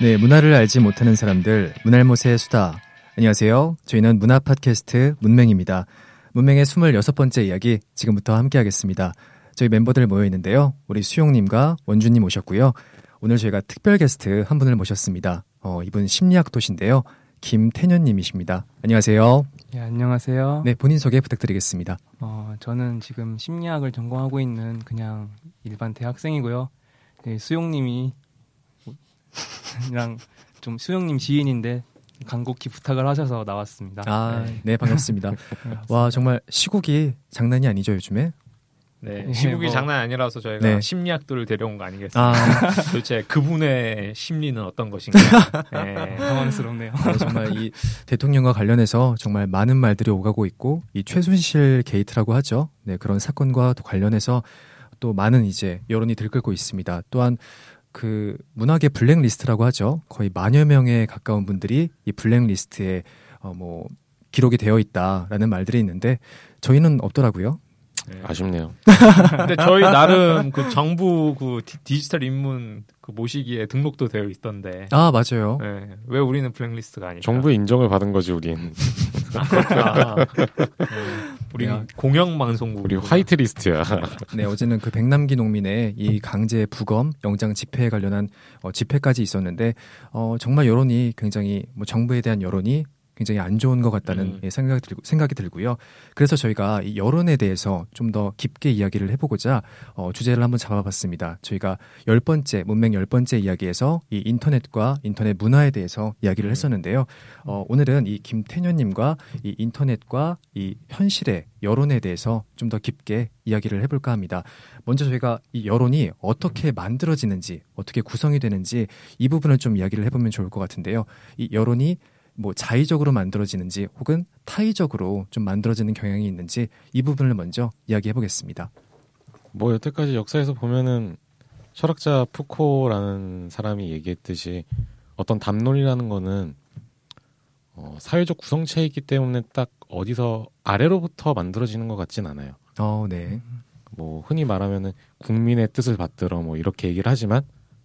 네, 문화를 알지 못하는 사람들, 문알못의 수다. 안녕하세요. 저희는 문화 팟캐스트 문맹입니다. 문맹의 26번째 이야기 지금부터 함께 하겠습니다. 저희 멤버들 모여 있는데요. 우리 수용님과 원주님 오셨고요. 오늘 저희가 특별 게스트 한 분을 모셨습니다. 어, 이분 심리학 도시인데요. 김태년님이십니다. 안녕하세요. 네, 안녕하세요. 네, 본인 소개 부탁드리겠습니다. 어, 저는 지금 심리학을 전공하고 있는 그냥 일반 대학생이고요. 네, 수용님이 랑 좀 수용님 지인인데 간곡히 부탁을 하셔서 나왔습니다. 아, 네, 네 반갑습니다. 와, 정말 시국이 장난이 아니죠, 요즘에? 네, 네 시국이 뭐, 장난 아니라서 저희가 네. 심리학도를 데려온 거 아니겠습니까? 아. 도대체 그분의 심리는 어떤 것인가? 네. 당황스럽네요. 네, 정말 이 대통령과 관련해서 정말 많은 말들이 오가고 있고 이 최순실 게이트라고 하죠. 네, 그런 사건과 관련해서 또 많은 이제 여론이 들끓고 있습니다. 또한 그 문학의 블랙리스트라고 하죠. 거의 만여 명에 가까운 분들이 이 블랙리스트에 어 뭐 기록이 되어 있다라는 말들이 있는데 저희는 없더라고요. 네. 아쉽네요. 근데 저희 나름 그 정부 그 디, 지털 인문 그 모시기에 등록도 되어 있던데. 아 맞아요. 네. 왜 우리는 블랙리스트가 아니까? 정부 인정을 받은 거지 우린. 아, 네. 우리 네. 공영 방송국. 우리 화이트 리스트야. 네 어제는 그 백남기 농민의 이 강제 부검 영장 집회에 관련한 어, 집회까지 있었는데 어, 정말 여론이 굉장히 뭐 정부에 대한 여론이 굉장히 안 좋은 것 같다는 음. 예, 생각이 들고 생각이 들고요. 그래서 저희가 이 여론에 대해서 좀 더 깊게 이야기를 해보고자 어, 주제를 한번 잡아봤습니다. 저희가 열 번째 문맹 열 번째 이야기에서 이 인터넷과 인터넷 문화에 대해서 이야기를 음. 했었는데요. 어, 오늘은 이 김태년님과 이 인터넷과 이 현실의 여론에 대해서 좀 더 깊게 이야기를 해볼까 합니다. 먼저 저희가 이 여론이 어떻게 만들어지는지, 어떻게 구성이 되는지 이 부분을 좀 이야기를 해보면 좋을 것 같은데요. 이 여론이 뭐 자의적으로 만들어지는지 혹은 타의적으로 좀 만들어지는 경향이 있는지 이 부분을 먼저 이야기해 보겠습니다. 뭐 여태까지 역사에서 보면은 철학자 푸코라는 사람이 얘기했듯이 어떤 담론이라는 거는 어, 사회적 구성체이기 때문에 딱 어디서 아래로부터 만들어지는 것 같진 않아요. 어, 네. 뭐 흔히 말하면은 국민의 뜻을 받들어 뭐 이렇게 얘기를 하지만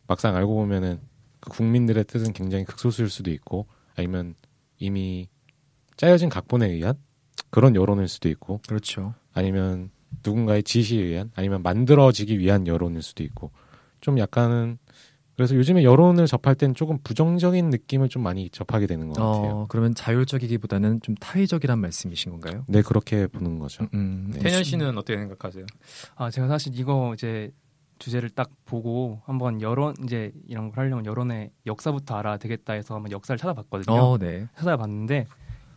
막상 알고 보면은 그 국민들의 뜻은 굉장히 극소수일 수도 있고 아니면 이미 짜여진 각본에 의한 그런 여론일 수도 있고 그렇죠. 아니면 누군가의 지시에 의한 아니면 만들어지기 위한 여론일 수도 있고 좀 약간은 그래서 요즘에 여론을 접할 땐 조금 부정적인 느낌을 좀 많이 접하게 되는 것 같아요. 어, 그러면 자율적이기보다는 좀 타의적이란 말씀이신 건가요? 네, 그렇게 보는 거죠. 음, 음. 네. 태년 씨는 어떻게 생각하세요? 아, 제가 사실 이거 이제 주제를 딱 보고 한번 여론 이제 이런 걸 하려면 여론의 역사부터 알아야 되겠다 해서 한번 역사를 찾아봤거든요. 어, 네. 찾아봤는데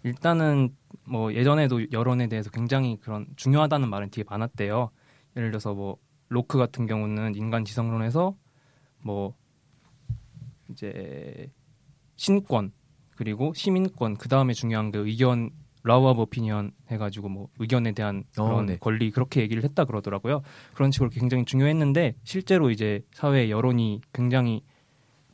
일단은 뭐 예전에도 여론에 대해서 굉장히 그런 중요하다는 말은 되게 많았대요. 예를 들어서 뭐 로크 같은 경우는 인간 지성론에서 뭐 이제 신권 그리고 시민권 그 다음에 중요한 그 의견 라우 브 오피니언 해가지고 뭐 의견에 대한 어, 그런 어, 네. 권리 그렇게 얘기를 했다 그러더라고요. 그런 식으로 굉장히 중요했는데 실제로 이제 사회 여론이 굉장히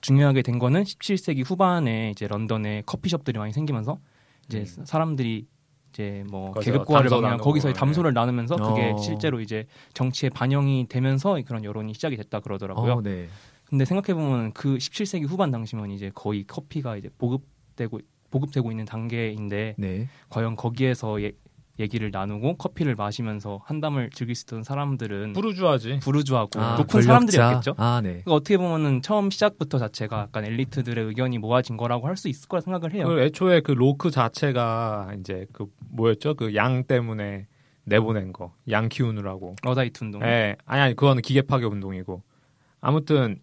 중요하게 된 거는 17세기 후반에 이제 런던에 커피숍들이 많이 생기면서 이제 음. 사람들이 이제 뭐 계급 구화를 막으면 거기서 담소를 네. 나누면서 그게 어. 실제로 이제 정치에 반영이 되면서 그런 여론이 시작이 됐다 그러더라고요. 어, 네. 근데 생각해 보면 그 17세기 후반 당시면 이제 거의 커피가 이제 보급되고 보급되고 있는 단계인데 네. 과연 거기에서 예, 얘기를 나누고 커피를 마시면서 한담을 즐길 수 있던 사람들은 부르주아지 부르주아고 아, 높은 사람들이었겠죠. 아, 네. 그러니까 어떻게 보면은 처음 시작부터 자체가 약간 엘리트들의 의견이 모아진 거라고 할 수 있을 거라 생각을 해요. 그 애초에 그 로크 자체가 이제 그 뭐였죠? 그 양 때문에 내보낸 거, 양 키우느라고. 러다이트 운동. 예, 아니 아니 그거는 기계 파괴 운동이고. 아무튼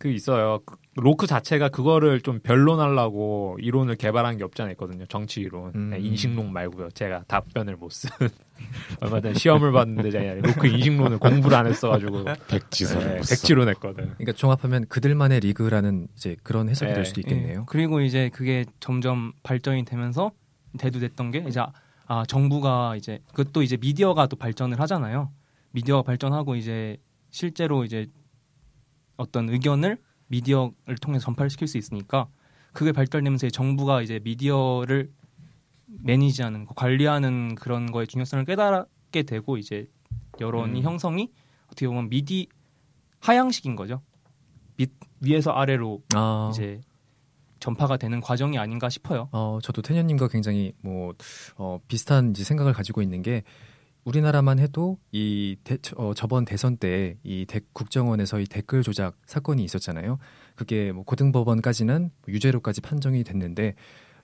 그 있어요. 그 로크 자체가 그거를 좀 변론하려고 이론을 개발한 게 없지 않아 있거든요. 정치 이론, 음. 네, 인식론 말고요. 제가 답변을 못 쓴. 얼마 전에 시험을 봤는데 제가 로크 인식론을 공부를 안 했어가지고 백지선 네, 백지로 냈거든. 그러니까 종합하면 그들만의 리그라는 이제 그런 해석이 네. 될 수도 있겠네요. 네. 그리고 이제 그게 점점 발전이 되면서 대두됐던 게 이제 아 정부가 이제 그것도 이제 미디어가 또 발전을 하잖아요. 미디어가 발전하고 이제 실제로 이제 어떤 의견을 미디어를 통해서 전파를 시킬 수 있으니까 그게 발달되면서 정부가 이제 미디어를 매니지하는 관리하는 그런 거의 중요성을 깨달게 되고 이제 여론이 음. 형성이 어떻게 보면 미디 하향식인 거죠. 미, 위에서 아래로 아. 이제 전파가 되는 과정이 아닌가 싶어요. 어, 저도 태년님과 굉장히 뭐 어, 비슷한 이제 생각을 가지고 있는 게 우리나라만 해도 이 대, 어, 저번 대선 때 이 국정원에서 이 댓글 조작 사건이 있었잖아요. 그게 뭐 고등법원까지는 유죄로까지 판정이 됐는데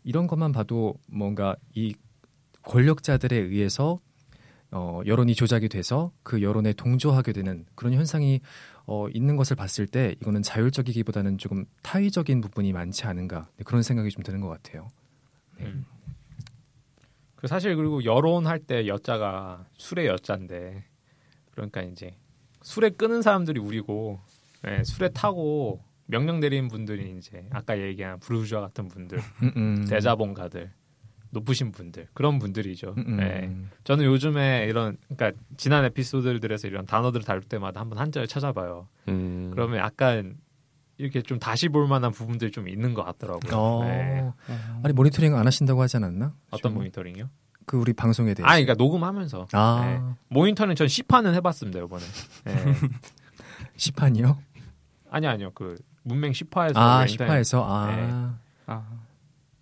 이런 것만 봐도 뭔가 이 권력자들에 의해서 어, 여론이 조작이 돼서 그 여론에 동조하게 되는 그런 현상이 어, 있는 것을 봤을 때 이거는 자율적이기보다는 조금 타의적인 부분이 많지 않은가 네, 그런 생각이 좀 드는 것 같아요. 네. 음. 그 사실 그리고 여론할 때 여자가 술의 여자인데 그러니까 이제 술에 끄는 사람들이 우리고 네, 술에 타고 명령 내리는 분들이 이제 아까 얘기한 브루주아 같은 분들, 음, 음. 대자본가들, 높으신 분들 그런 분들이죠. 음, 네. 저는 요즘에 이런 그러니까 지난 에피소드들에서 이런 단어들을 다룰 때마다 한번 한자를 찾아봐요. 음. 그러면 약간 이렇게 좀 다시 볼 만한 부분들이 좀 있는 것 같더라고요. 어. 네. 아니 모니터링 안 하신다고 하지 않았나? 어떤 모니터링이요? 그 우리 방송에 대해서. 아, 그러니까 녹음하면서. 아. 네. 모니터는 전 시판은 해봤습니다 이번에. 네. 시판이요? 아니 아니요 그 문맹 시파에서. 아 시파에서 아. 네. 아.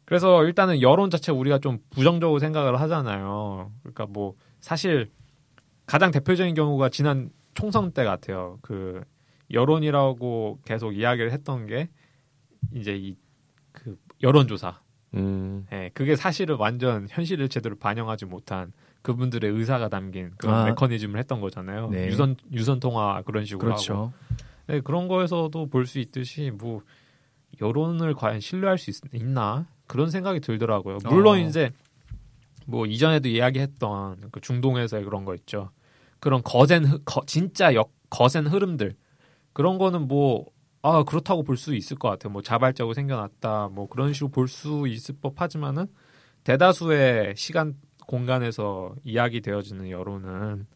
그래서 일단은 여론 자체 우리가 좀 부정적으로 생각을 하잖아요. 그러니까 뭐 사실 가장 대표적인 경우가 지난 총선 때 같아요. 그 여론이라고 계속 이야기를 했던 게 이제 이 그 여론조사. 음. 예, 그게 사실은 완전 현실을 제대로 반영하지 못한 그분들의 의사가 담긴 그런 아. 메커니즘을 했던 거잖아요. 네. 유선 유선 통화 그런 식으로 그렇죠. 하고. 네, 그런 거에서도 볼 수 있듯이 뭐 여론을 과연 신뢰할 수 있, 나 그런 생각이 들더라고요. 물론 어. 이제 뭐 이전에도 이야기했던 그 중동에서의 그런 거 있죠. 그런 거센 거, 진짜 역, 거센 흐름들 그런 거는 뭐 아, 그렇다고 볼 수 있을 것 같아요. 뭐 자발적으로 생겨났다. 뭐 그런 식으로 볼 수 있을 법 하지만은 대다수의 시간 공간에서 이야기 되어지는 여론은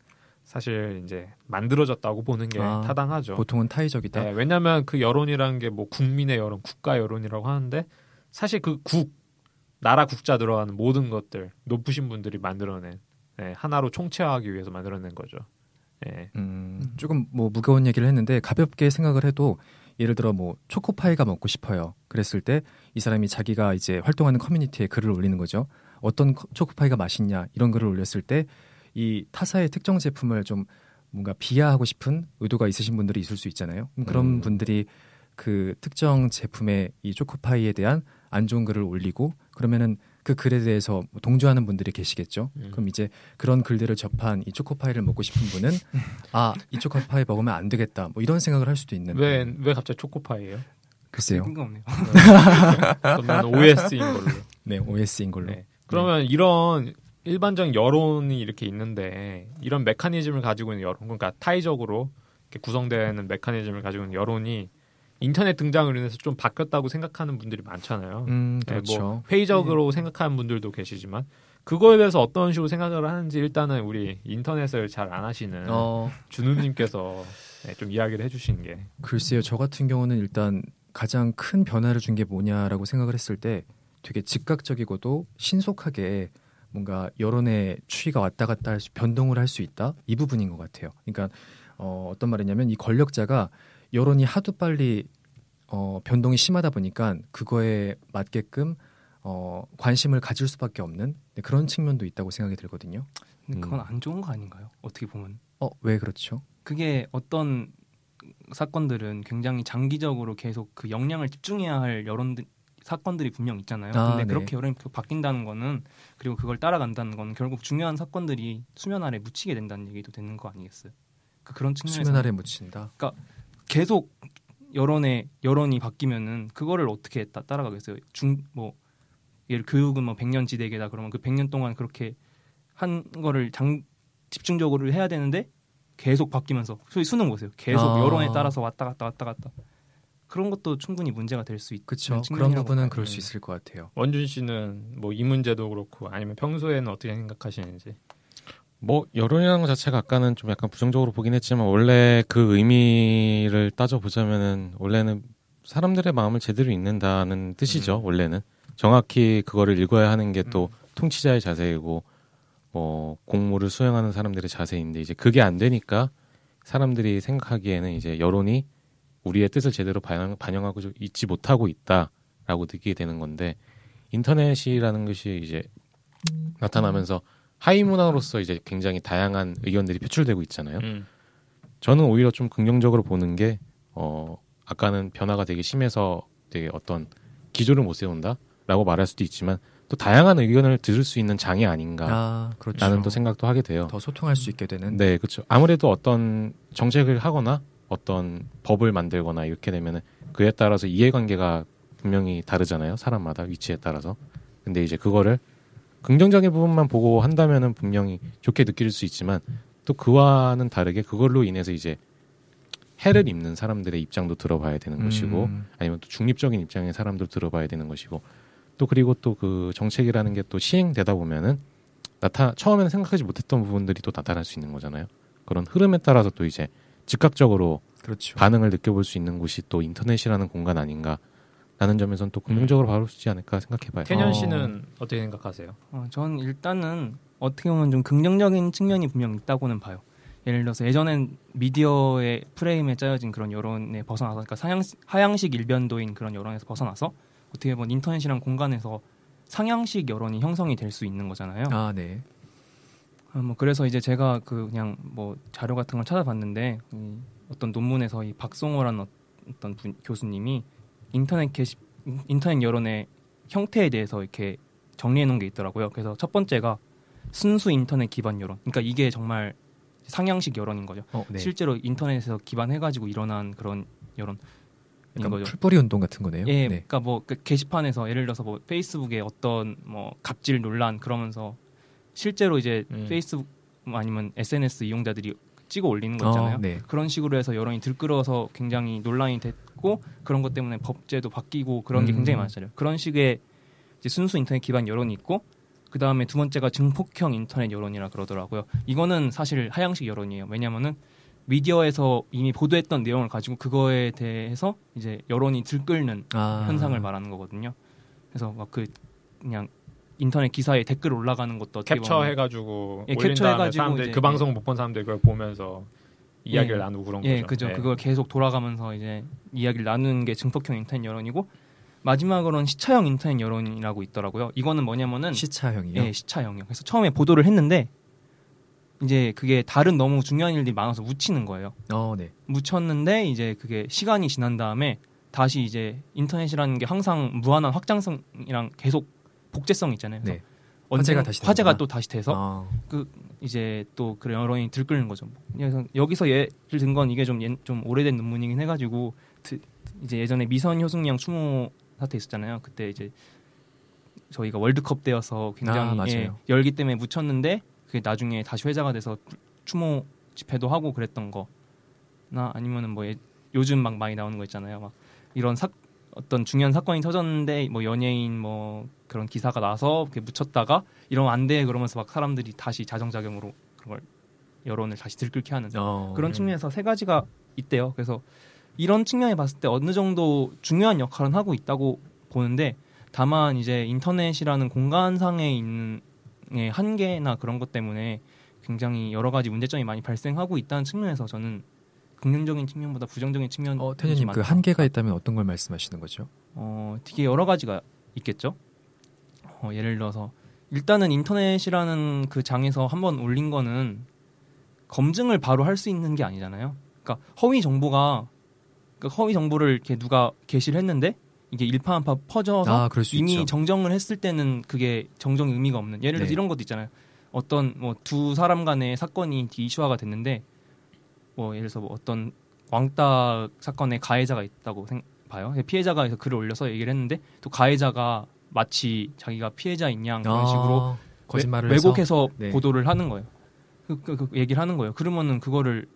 사실 이제 만들어졌다고 보는 게 아, 타당하죠. 보통은 타의적이다. 네, 왜냐하면 그 여론이라는 게 뭐 국민의 여론, 국가 여론이라고 하는데 사실 그 국, 나라 국자 들어가는 모든 것들 높으신 분들이 만들어낸 네, 하나로 총체화하기 위해서 만들어낸 거죠. 네. 음, 조금 뭐 무거운 얘기를 했는데 가볍게 생각을 해도 예를 들어 뭐 초코파이가 먹고 싶어요. 그랬을 때 이 사람이 자기가 이제 활동하는 커뮤니티에 글을 올리는 거죠. 어떤 초코파이가 맛있냐 이런 글을 올렸을 때 이 타사의 특정 제품을 좀 뭔가 비하하고 싶은 의도가 있으신 분들이 있을 수 있잖아요. 그런 음. 분들이 그 특정 제품의 이 초코파이에 대한 안 좋은 글을 올리고 그러면은 그 글에 대해서 뭐 동조하는 분들이 계시겠죠. 음. 그럼 이제 그런 글들을 접한 이 초코파이를 먹고 싶은 분은 아, 이 초코파이 먹으면 안 되겠다. 뭐 이런 생각을 할 수도 있는. 왜, 왜 갑자기 초코파이예요? 글쎄요. 없네요. 그러면 OS인 걸로. 네, OS인 걸로. 네. 그러면 네. 이런 일반적인 여론이 이렇게 있는데 이런 메커니즘을 가지고 있는 여론, 그러니까 타의적으로 구성되는 메커니즘을 가지고 있는 여론이 인터넷 등장을 인해서 좀 바뀌었다고 생각하는 분들이 많잖아요. 음, 그렇죠. 네, 뭐 그렇죠. 회의적으로 네. 생각하는 분들도 계시지만 그거에 대해서 어떤 식으로 생각을 하는지 일단은 우리 인터넷을 잘 안 하시는 어. 준우님께서 네, 좀 이야기를 해주시는 게 글쎄요. 저 같은 경우는 일단 가장 큰 변화를 준 게 뭐냐라고 생각을 했을 때 되게 즉각적이고도 신속하게 뭔가 여론의 추이가 왔다 갔다 할 수, 변동을 할 수 있다 이 부분인 것 같아요. 그러니까 어, 어떤 말이냐면 이 권력자가 여론이 하도 빨리 어, 변동이 심하다 보니까 그거에 맞게끔 어, 관심을 가질 수밖에 없는 네, 그런 측면도 있다고 생각이 들거든요. 근데 그건 음. 안 좋은 거 아닌가요? 어떻게 보면? 어, 왜 그렇죠? 그게 어떤 사건들은 굉장히 장기적으로 계속 그 역량을 집중해야 할 여론들 사건들이 분명 있잖아요. 아, 근데 네. 그렇게 여론이 바뀐다는 거는 그리고 그걸 따라간다는 건 결국 중요한 사건들이 수면 아래 묻히게 된다는 얘기도 되는 거 아니겠어요? 그 그런 측면에서 수면 아래 묻힌다. 그러니까 계속 여론의 여론이 바뀌면은 그거를 어떻게 따, 라가겠어요 중 뭐 예를 교육은 뭐 100년 지대계다 그러면 그 100년 동안 그렇게 한 거를 장 집중적으로 해야 되는데 계속 바뀌면서 소위 수능 보세요. 계속 아. 여론에 따라서 왔다 갔다 왔다 갔다. 그런 것도 충분히 문제가 될 수 있죠. 그렇죠. 그런 부분은 그럴 수 있을 것 같아요. 원준 씨는 뭐 이 문제도 그렇고 아니면 평소에는 어떻게 생각하시는지? 뭐 여론이라는 것 자체가 아까는 좀 약간 부정적으로 보긴 했지만 원래 그 의미를 따져 보자면은 원래는 사람들의 마음을 제대로 읽는다는 뜻이죠. 음. 원래는 정확히 그거를 읽어야 하는 게또 음. 통치자의 자세이고 뭐 공무를 수행하는 사람들의 자세인데 이제 그게 안 되니까 사람들이 생각하기에는 이제 여론이 우리의 뜻을 제대로 반영, 반영하고 있지 못하고 있다라고 느끼게 되는 건데 인터넷이라는 것이 이제 나타나면서 하위 문화로서 이제 굉장히 다양한 의견들이 표출되고 있잖아요. 음. 저는 오히려 좀 긍정적으로 보는 게 어, 아까는 변화가 되게 심해서 되게 어떤 기조를 못 세운다라고 말할 수도 있지만 또 다양한 의견을 들을 수 있는 장이 아닌가 아, 그렇죠. 라는 또 생각도 하게 돼요. 더 소통할 수 있게 되는. 네, 그렇죠. 아무래도 어떤 정책을 하거나 어떤 법을 만들거나 이렇게 되면은 그에 따라서 이해관계가 분명히 다르잖아요. 사람마다 위치에 따라서. 근데 이제 그거를 긍정적인 부분만 보고 한다면은 분명히 좋게 느낄 수 있지만 또 그와는 다르게 그걸로 인해서 이제 해를 입는 사람들의 입장도 들어봐야 되는 음. 것이고 아니면 또 중립적인 입장의 사람도 들어봐야 되는 것이고 또 그리고 또 그 정책이라는 게 또 시행되다 보면은 나타 처음에는 생각하지 못했던 부분들이 또 나타날 수 있는 거잖아요. 그런 흐름에 따라서 또 이제 즉각적으로 그렇죠. 반응을 느껴볼 수 있는 곳이 또 인터넷이라는 공간 아닌가 라는 점에서는 또 긍정적으로 음. 바라볼 수 있지 않을까 생각해봐요. 캐년 씨는 어. 떻게 생각하세요? 어, 전 일단은 어떻게 보면 좀 긍정적인 측면이 분명 있다고는 봐요. 예를 들어서 예전엔 미디어의 프레임에 짜여진 그런 여론에 벗어나서 그러니까 상향, 하향식 일변도인 그런 여론에서 벗어나서 어떻게 보면 인터넷이란 공간에서 상향식 여론이 형성이 될 수 있는 거잖아요. 아, 네. 아, 뭐 그래서 이제 제가 그 그냥 뭐 자료 같은 걸 찾아봤는데 이 어떤 논문에서 이 박송호라는 어떤 분, 교수님이 인터넷 게시 인터넷 여론의 형태에 대해서 이렇게 정리해 놓은 게 있더라고요. 그래서 첫 번째가 순수 인터넷 기반 여론. 그러니까 이게 정말 상향식 여론인 거죠. 어, 네. 실제로 인터넷에서 기반해가지고 일어난 그런 여론. 인 거죠. 풀뿌리 운동 같은 거네요. 예, 네. 그러니까 뭐 그 게시판에서 예를 들어서 뭐 페이스북에 어떤 뭐 갑질 논란 그러면서 실제로 이제 음. 페이스북 아니면 SNS 이용자들이 찍어 올리는 거 있잖아요. 어, 네. 그런 식으로 해서 여론이 들끓어서 굉장히 논란이 됐 고 그런 것 때문에 법제도 바뀌고 그런 게 음. 굉장히 많았어요. 그런 식의 순수 인터넷 기반 여론이 있고 그 다음에 두 번째가 증폭형 인터넷 여론이라 그러더라고요. 이거는 사실 하향식 여론이에요. 왜냐하면은 미디어에서 이미 보도했던 내용을 가지고 그거에 대해서 이제 여론이 들끓는 아. 현상을 말하는 거거든요. 그래서 막 그 그냥 인터넷 기사에 댓글 올라가는 것도 캡처해가지고 예, 캡처해가지고 사람들 그 방송 못 본 사람들 그걸 보면서 이야기를 예, 나누고 그런 예, 거죠. 그죠. 예. 그걸 계속 돌아가면서 이제 이야기를 나누는 게 증폭형 인터넷 여론이고 마지막으로는 시차형 인터넷 여론이라고 있더라고요. 이거는 뭐냐면은 시차형이요. 예, 시차형이요. 그래서 처음에 보도를 했는데 이제 그게 다른 너무 중요한 일들이 많아서 묻히는 거예요. 어, 네. 묻혔는데 이제 그게 시간이 지난 다음에 다시 이제 인터넷이라는 게 항상 무한한 확장성이랑 계속 복제성 있잖아요. 네. 화제가 다시 화제가 또 다시 돼서 아. 그 이제 또 그런 여론이 들끓는 거죠. 그래서 여기서 예를 든 건 이게 좀, 좀 오래된 논문이긴 해가지고 이제 예전에 미선 효승양 추모 사태 있었잖아요. 그때 이제 저희가 월드컵 때여서 굉장히 아, 예, 열기 때문에 묻혔는데 그게 나중에 다시 회자가 돼서 추모 집회도 하고 그랬던 거나 아니면은 뭐 예, 요즘 막 많이 나오는 거 있잖아요. 막 이런 사, 어떤 중요한 사건이 터졌는데 뭐 연예인 뭐 그런 기사가 나서 이렇게 묻혔다가 이러면 안 돼 그러면서 막 사람들이 다시 자정작용으로 그런 걸 여론을 다시 들끓게 하는 어, 그런 음. 측면에서 세 가지가 있대요. 그래서 이런 측면에 봤을 때 어느 정도 중요한 역할은 하고 있다고 보는데 다만 이제 인터넷이라는 공간상에 있는 한계나 그런 것 때문에 굉장히 여러 가지 문제점이 많이 발생하고 있다는 측면에서 저는 긍정적인 측면보다 부정적인 측면 어, 태현님 그 한계가 있다면 어떤 걸 말씀하시는 거죠? 어, 되게 여러 가지가 있겠죠. 어, 예를 들어서 일단은 인터넷이라는 그 장에서 한번 올린 거는 검증을 바로 할 수 있는 게 아니잖아요. 그러니까 허위 정보가 그러니까 허위 정보를 이렇게 누가 게시를 했는데 이게 일파만파 퍼져서 아, 이미 있죠. 정정을 했을 때는 그게 정정의 의미가 없는 예를 들어서 네. 이런 것도 있잖아요. 어떤 뭐 두 사람 간의 사건이 이슈화가 됐는데 뭐 예를 들어서 뭐 어떤 왕따 사건의 가해자가 있다고 생, 봐요. 피해자가 해서 글을 올려서 얘기를 했는데 또 가해자가 마치 자기가 피해자인 양 그런 아, 식으로 거짓말을 왜, 왜곡해서 네. 보도를 하는 거예요. 그, 그, 그, 얘기를 하는 거예요. 그러면은 그거를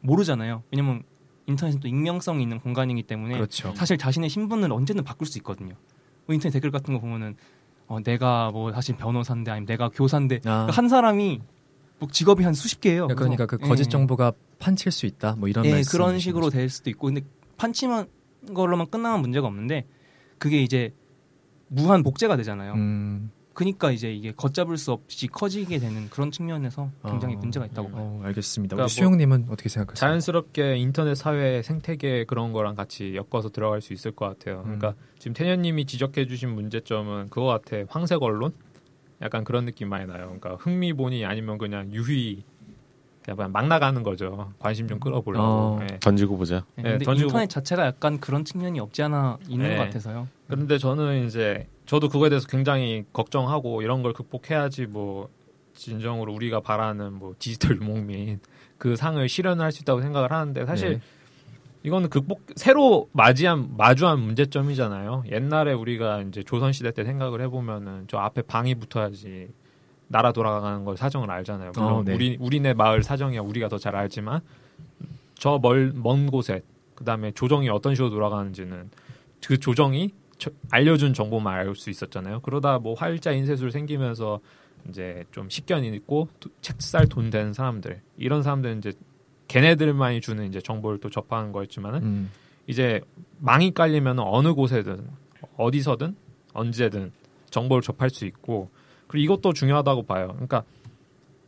모르잖아요. 왜냐면 인터넷은 또 익명성이 있는 공간이기 때문에 그렇죠. 사실 자신의 신분을 언제든 바꿀 수 있거든요. 뭐 인터넷 댓글 같은 거 보면은 어, 내가 뭐 사실 변호사인데 아니면 내가 교사인데 아. 그러니까 한 사람이 뭐 직업이 한 수십 개예요. 그러니까 그 거짓 예. 정보가 판칠 수 있다. 뭐 이런 예, 그런 식으로 거죠. 될 수도 있고 근데 판치만 걸로만 끝나면 문제가 없는데 그게 이제 무한 복제가 되잖아요. 음. 그니까 이제 이게 걷잡을 수 없이 커지게 되는 그런 측면에서 굉장히 어, 문제가 있다고 봐요. 어, 알겠습니다. 그러니까 수영님은 뭐 어떻게 생각하세요? 자연스럽게 인터넷 사회 생태계 그런 거랑 같이 엮어서 들어갈 수 있을 것 같아요. 음. 그러니까 지금 태년님이 지적해주신 문제점은 그거 같아. 황색 언론? 약간 그런 느낌 많이 나요. 그러니까 흥미본이 아니면 그냥 유희 그냥 막 나가는 거죠. 관심 좀 끌어보려고. 어, 네. 던지고 보자. 네, 근데 던지고 인터넷 자체가 약간 그런 측면이 없지 않아 있는 네. 것 같아서요. 그런데 저는 이제 저도 그거에 대해서 굉장히 걱정하고 이런 걸 극복해야지 뭐 진정으로 우리가 바라는 뭐 디지털 유목민 그 상을 실현할 수 있다고 생각을 하는데 사실 네. 이거는 극복 새로 맞이한 마주한 문제점이잖아요. 옛날에 우리가 이제 조선 시대 때 생각을 해보면은 저 앞에 방이 붙어야지 나라 돌아가는 걸 사정을 알잖아요. 물론 어, 네. 우리 우리네 마을 사정이야 우리가 더 잘 알지만 저 멀 먼 곳에 그다음에 조정이 어떤 식으로 돌아가는지는 그 조정이 알려준 정보만 알 수 있었잖아요. 그러다 뭐 화일자 인쇄술 생기면서 이제 좀 식견이 있고 책살 돈 되는 사람들 이런 사람들은 이제 걔네들만이 주는 이제 정보를 또 접하는 거였지만은 음. 이제 망이 깔리면 어느 곳에든 어디서든 언제든 정보를 접할 수 있고 그리고 이것도 중요하다고 봐요. 그러니까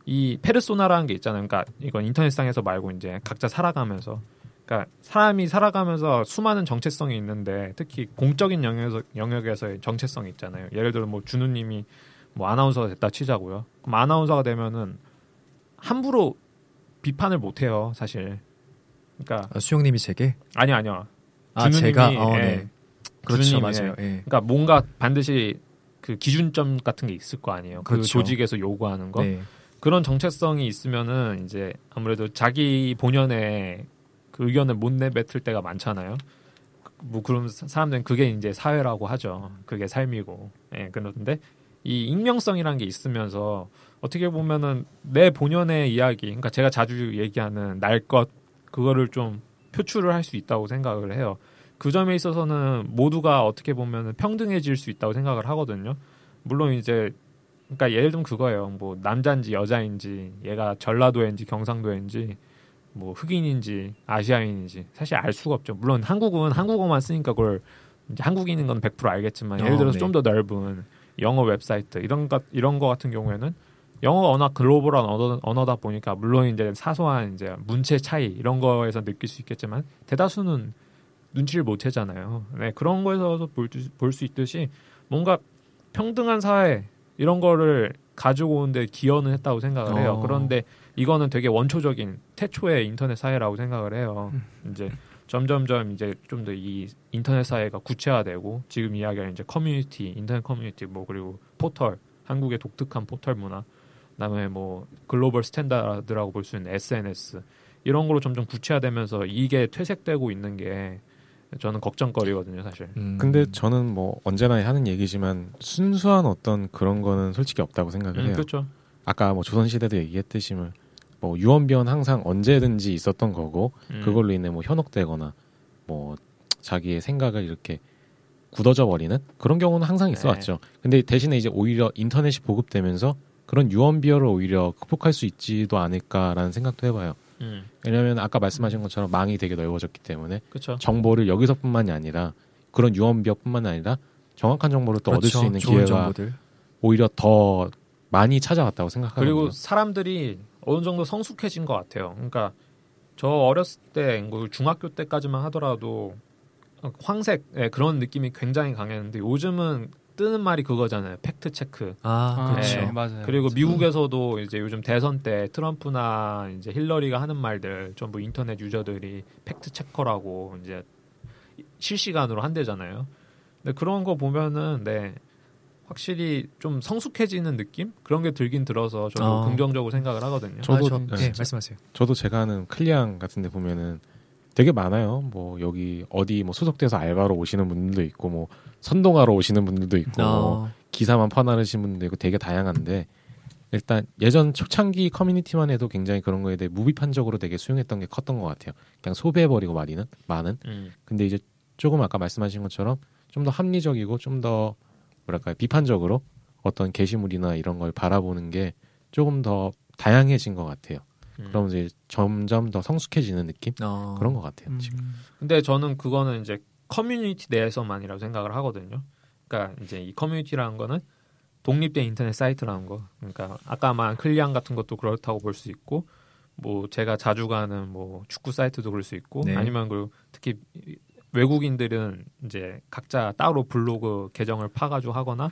이 페르소나라는 게 있잖아요. 그러니까 이건 인터넷상에서 말고 이제 각자 살아가면서 그러니까 사람이 살아가면서 수많은 정체성이 있는데 특히 공적인 영역에서 영역에서의 정체성이 있잖아요. 예를 들어 뭐 준우님이 뭐 아나운서가 됐다 치자고요. 그럼 아나운서가 되면은 함부로 비판을 못 해요, 사실. 그러니까 아, 수영님이 제게 아니 아니요. 아 제가 어, 예. 네. 그렇죠, 맞아요. 예. 그러니까 뭔가 반드시 그 기준점 같은 게 있을 거 아니에요. 그 그렇죠. 조직에서 요구하는 거. 네. 그런 정체성이 있으면은 이제 아무래도 자기 본연의 그 의견을 못 내뱉을 때가 많잖아요. 뭐 그런 사람들은 그게 이제 사회라고 하죠. 그게 삶이고. 예, 그런데 이 익명성이라는 게 있으면서 어떻게 보면은 내 본연의 이야기, 그러니까 제가 자주 얘기하는 날 것 그거를 좀 표출을 할 수 있다고 생각을 해요. 그 점에 있어서는 모두가 어떻게 보면 평등해질 수 있다고 생각을 하거든요. 물론 이제 그러니까 예를 들면 그거예요. 뭐 남자인지 여자인지 얘가 전라도인지 경상도인지 뭐 흑인인지 아시아인인지 사실 알 수가 없죠. 물론 한국은 한국어만 쓰니까 그걸 이제 한국인인 건 100% 알겠지만 예를 들어서 어, 네. 좀더 넓은 영어 웹사이트 이런 것 이런 거 같은 경우에는 영어가 워낙 글로벌한 언어, 언어다 보니까 물론 이제 사소한 이제 문체 차이 이런 거에서 느낄 수 있겠지만 대다수는 눈치를 못 채잖아요. 네, 그런 거에서 볼수 있듯이 뭔가 평등한 사회 이런 거를 가지고 오는데 기여는 했다고 생각을 해요. 어. 그런데 이거는 되게 원초적인 태초의 인터넷 사회라고 생각을 해요. 음. 이제 점점점 이제 좀 더 이 인터넷 사회가 구체화되고 지금 이야기하는 이제 커뮤니티, 인터넷 커뮤니티 뭐 그리고 포털, 한국의 독특한 포털 문화, 그다음에 뭐 global standard라고 볼 수 있는 SNS 이런 걸로 점점 구체화되면서 이게 퇴색되고 있는 게 저는 걱정거리거든요, 사실. 음. 근데 저는 뭐 언제나 하는 얘기지만 순수한 어떤 그런 거는 솔직히 없다고 생각을 음, 해요. 그렇죠. 아까 뭐 조선 시대도 얘기했듯이 뭐 유언비어는 항상 언제든지 있었던 거고 음. 그걸로 인해 뭐 현혹되거나 뭐 자기의 생각을 이렇게 굳어져 버리는 그런 경우는 항상 있어 왔죠. 네. 근데 대신에 이제 오히려 인터넷이 보급되면서 그런 유언비어를 오히려 극복할 수 있지도 않을까라는 생각도 해봐요. 음. 왜냐하면 아까 말씀하신 것처럼 망이 되게 넓어졌기 때문에 그쵸. 정보를 여기서뿐만이 아니라 그런 유언비어뿐만 아니라 정확한 정보를 또 그렇죠. 얻을 수 있는 기회가 정보들. 오히려 더 많이 찾아왔다고 생각하거든요. 그리고 사람들이 어느 정도 성숙해진 것 같아요. 그러니까 저 어렸을 때, 뭐 중학교 때까지만 하더라도 황색 네, 그런 느낌이 굉장히 강했는데 요즘은 뜨는 말이 그거잖아요. fact check. 아, 그렇죠. 네. 맞아요. 그리고 미국에서도 이제 요즘 대선 때 트럼프나 이제 힐러리가 하는 말들 전부 인터넷 user들이 fact checker라고 이제 실시간으로 한대잖아요. 근데 그런 거 보면은 네. 확실히 좀 성숙해지는 느낌 그런 게 들긴 들어서 저도 어. 긍정적으로 생각을 하거든요. 저도 아, 저, 네, 네, 말씀하세요. 저도 제가 아는 클리앙 같은데 보면은 되게 많아요. 뭐 여기 어디 뭐 소속돼서 알바로 오시는 분들도 있고 뭐 선동하러 오시는 분들도 있고 어. 뭐 기사만 퍼나르시는 분들도 있고 되게 다양한데 일단 예전 초창기 커뮤니티만 해도 굉장히 그런 거에 대해 무비판적으로 되게 수용했던 게 컸던 것 같아요. 그냥 소비해버리고 말이는 많은. 음. 근데 이제 조금 아까 말씀하신 것처럼 좀 더 합리적이고 좀 더 뭐랄까 비판적으로 어떤 게시물이나 이런 걸 바라보는 게 조금 더 다양해진 것 같아요. 음. 그러면서 이제 점점 더 성숙해지는 느낌 어. 그런 것 같아요 음. 지금. 근데 저는 그거는 이제 커뮤니티 내에서만이라고 생각을 하거든요. 그러니까 이제 이 커뮤니티라는 거는 독립된 인터넷 사이트라는 거. 그러니까 아까 말한 클리앙 같은 것도 그렇다고 볼 수 있고 뭐 제가 자주 가는 뭐 축구 사이트도 그럴 수 있고 네. 아니면 그 특히 외국인들은 이제 각자 따로 블로그 계정을 파가지고 하거나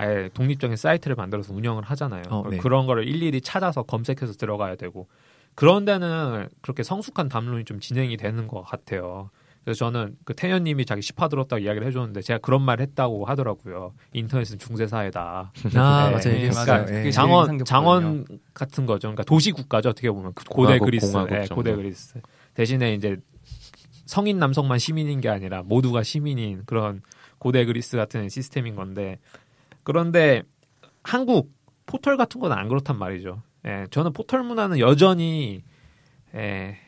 아예 독립적인 사이트를 만들어서 운영을 하잖아요. 어, 네. 그런 거를 일일이 찾아서 검색해서 들어가야 되고 그런 데는 그렇게 성숙한 담론이 좀 진행이 되는 것 같아요. 그래서 저는 그 태연님이 자기 10화 들었다고 이야기를 해줬는데 제가 그런 말 했다고 하더라고요. 인터넷은 중세 사회다. 아 네. 맞아요. 그러니까 네. 장원 장원 같은 거죠. 그러니까 도시 국가죠. 어떻게 보면 그 고대 그리스, 네, 고대 그리스 대신에 이제 성인 남성만 시민인 게 아니라 모두가 시민인 그런 고대 그리스 같은 시스템인 건데 그런데 한국 포털 같은 건 안 그렇단 말이죠. 예, 저는 포털 문화는 여전히 예,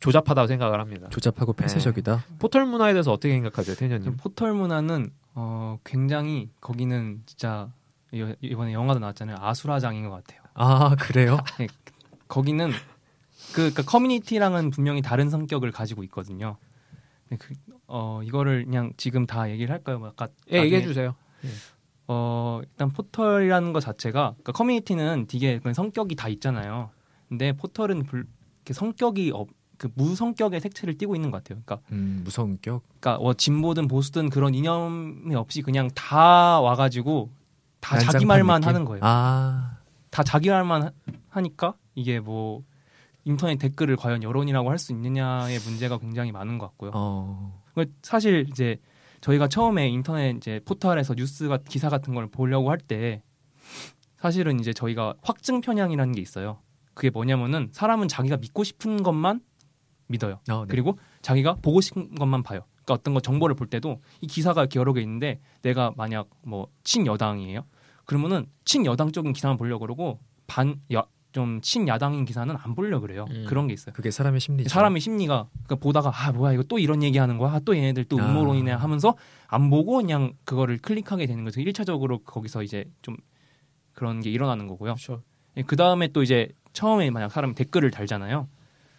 조잡하다고 생각을 합니다. 조잡하고 폐쇄적이다. 네. 포털 문화에 대해서 어떻게 생각하세요, 태현님? 포털 문화는 어, 굉장히 거기는 진짜 이번에 영화도 나왔잖아요. 아수라장인 것 같아요. 아 그래요? 네, 거기는 그 그러니까 커뮤니티랑은 분명히 다른 성격을 가지고 있거든요. 네, 그, 어 이거를 그냥 지금 다 얘기를 할까요? 뭐 아까 예, 얘기해 주세요. 예. 어 일단 포털이라는 것 자체가 그러니까 커뮤니티는 되게 성격이 다 있잖아요. 근데 포털은 불, 성격이 없, 그 무성격의 색채를 띠고 있는 것 같아요. 그러니까 음, 무성격. 그러니까 뭐 진보든 보수든 그런 이념이 없이 그냥 다 와가지고 다 자기 말만 느낌? 하는 거예요. 아. 다 자기 말만 하 니까 이게 뭐 인터넷 댓글을 과연 여론이라고 할 수 있느냐의 문제가 굉장히 많은 것 같고요. 어. 사실 이제 저희가 처음에 인터넷 이제 포털에서 뉴스가 기사 같은 걸 보려고 할 때 사실은 이제 저희가 확증 편향이라는 게 있어요. 그게 뭐냐면은 사람은 자기가 믿고 싶은 것만 믿어요. 어, 네. 그리고 자기가 보고 싶은 것만 봐요. 그러니까 어떤 거 정보를 볼 때도 이 기사가 이렇게 여러 개 있는데 내가 만약 뭐 친여당이에요. 그러면은 친여당 쪽인 기사만 보려고 그러고 반 좀 친야당인 기사는 안 보려 그래요. 음. 그런 게 있어요. 그게 사람의 심리죠. 사람의 심리가 그러니까 보다가 아 뭐야 이거 또 이런 얘기하는 거야. 아, 또 얘네들 또 아. 음모론이네 하면서 안 보고 그냥 그거를 클릭하게 되는 거죠. 1차적으로 거기서 이제 좀 그런 게 일어나는 거고요. 그렇죠. 그 다음에 또 이제 처음에 만약 사람이 댓글을 달잖아요.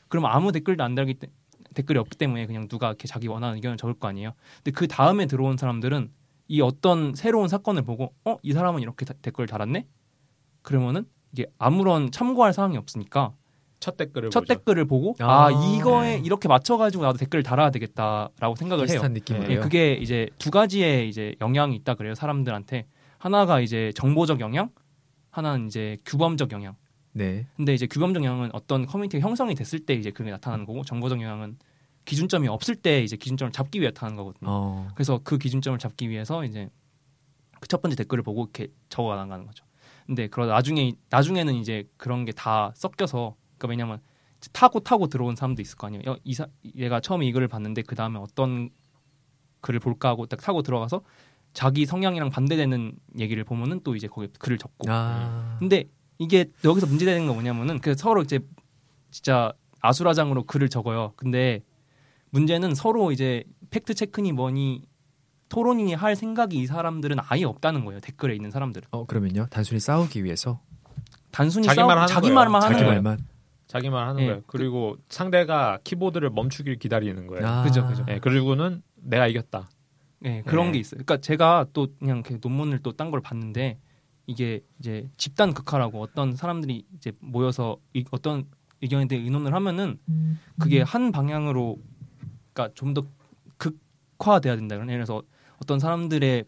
그러면 아무 댓글도 안 달기 때 댓글이 없기 때문에 그냥 누가 이렇게 자기 원하는 의견을 적을 거 아니에요. 근데 그 다음에 들어온 사람들은 이 어떤 새로운 사건을 보고 어 이 사람은 이렇게 다, 댓글을 달았네. 그러면은 이게 아무런 참고할 사항이 없으니까 첫 댓글을 첫 보죠. 댓글을 보고 아, 아 이거에 네. 이렇게 맞춰가지고 나도 댓글을 달아야 되겠다라고 생각을 해요. 느낌이에요. 네, 그게 이제 두 가지의 이제 영향이 있다 그래요 사람들한테 하나가 이제 정보적 영향, 하나는 이제 규범적 영향. 네. 근데 이제 규범적 영향은 어떤 커뮤니티가 형성이 됐을 때 이제 그게 나타나는 거고 정보적 영향은 기준점이 없을 때 이제 기준점을 잡기 위해 나타나는 거거든요. 어. 그래서 그 기준점을 잡기 위해서 이제 그 첫 번째 댓글을 보고 이렇게 적어 나가는 거죠. 근데 그러 나중에 나중에는 이제 그런 게 다 섞여서 그러니까 왜냐면 타고 타고 들어온 사람도 있을 거 아니에요. 이사 얘가 처음에 이 글을 봤는데 그 다음에 어떤 글을 볼까 하고 딱 타고 들어가서 자기 성향이랑 반대되는 얘기를 보면은 또 이제 거기에 글을 적고. 아. 근데 이게 여기서 문제되는 거 뭐냐면은 그 서로 이제 진짜 아수라장으로 글을 적어요. 근데 문제는 서로 이제 팩트 체크니 뭐니 토론이니 할 생각이 이 사람들은 아예 없다는 거예요. 댓글에 있는 사람들은. 어 그러면요? 단순히 싸우기 위해서 단순히 자기, 싸우, 말 자기 말만 하는 자기 거예요. 말만 자기 말 하는 네. 거예요. 그리고 그, 상대가 키보드를 멈추길 기다리는 거예요. 아. 그죠, 그죠. 네, 그리고는 내가 이겼다. 네, 그런 네. 게 있어요. 그러니까 제가 또 그냥 논문을 또 딴 걸 봤는데 이게 이제 집단 극화라고 어떤 사람들이 이제 모여서 이, 어떤 의견에 대해 의논을 하면은 그게 한 방향으로 그러니까 좀 더 극화돼야 된다. 그래서 어떤 사람들의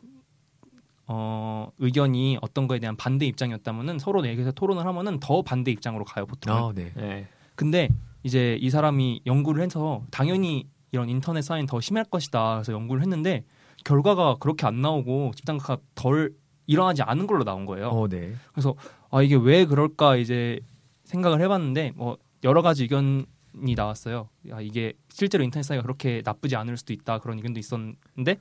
어, 의견이 어떤 거에 대한 반대 입장이었다면은 서로 얘기해서 토론을 하면은 더 반대 입장으로 가요 보통. 아, 네. 네. 근데 이제 이 사람이 연구를 해서 당연히 이런 인터넷 사인 더 심할 것이다. 그래서 연구를 했는데 결과가 그렇게 안 나오고 집단극화 덜 일어나지 않은 걸로 나온 거예요. 어, 네. 그래서 아 이게 왜 그럴까 이제 생각을 해봤는데 뭐 여러 가지 의견 이 나왔어요. 아, 이게 실제로 인터넷 사이가 그렇게 나쁘지 않을 수도 있다 그런 의견도 있었는데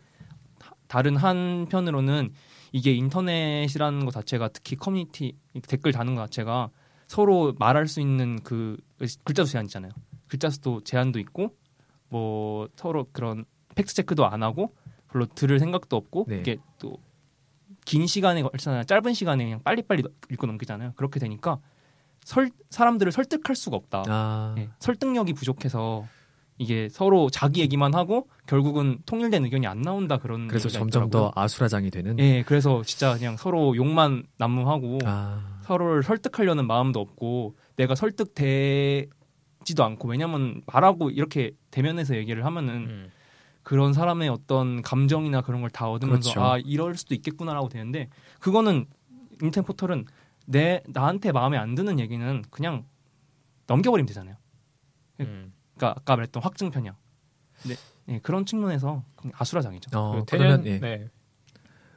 다른 한편으로는 이게 인터넷이라는 것 자체가 특히 커뮤니티 댓글 다는 것 자체가 서로 말할 수 있는 그 글자 수 제한 있잖아요. 글자 수도 제한도 있고 뭐 서로 그런 팩트 체크도 안 하고 별로 들을 생각도 없고 네. 이게 또 긴 시간에 걸쳐서 짧은 시간에 그냥 빨리빨리 읽고 넘기잖아요. 그렇게 되니까 설, 사람들을 설득할 수가 없다. 아. 네, 설득력이 부족해서 이게 서로 자기 얘기만 하고 결국은 통일된 의견이 안 나온다 그런 그래서 점점 있더라고요. 더 아수라장이 되는 예 그래서 진짜 그냥 서로 욕만 난무하고 아. 서로를 설득하려는 마음도 없고 내가 설득되지도 않고 왜냐면 말하고 이렇게 대면해서 얘기를 하면은 음. 그런 사람의 어떤 감정이나 그런 걸 다 얻으면서 그렇죠. 아 이럴 수도 있겠구나라고 되는데 그거는 인터넷 포털은 내 나한테 마음에 안 드는 얘기는 그냥 넘겨버리면 되잖아요. 음. 그러니까 아까 말했던 확증 편향. 네, 네, 그런 측면에서 아수라장이죠. 어, 그 그러면 예. 네.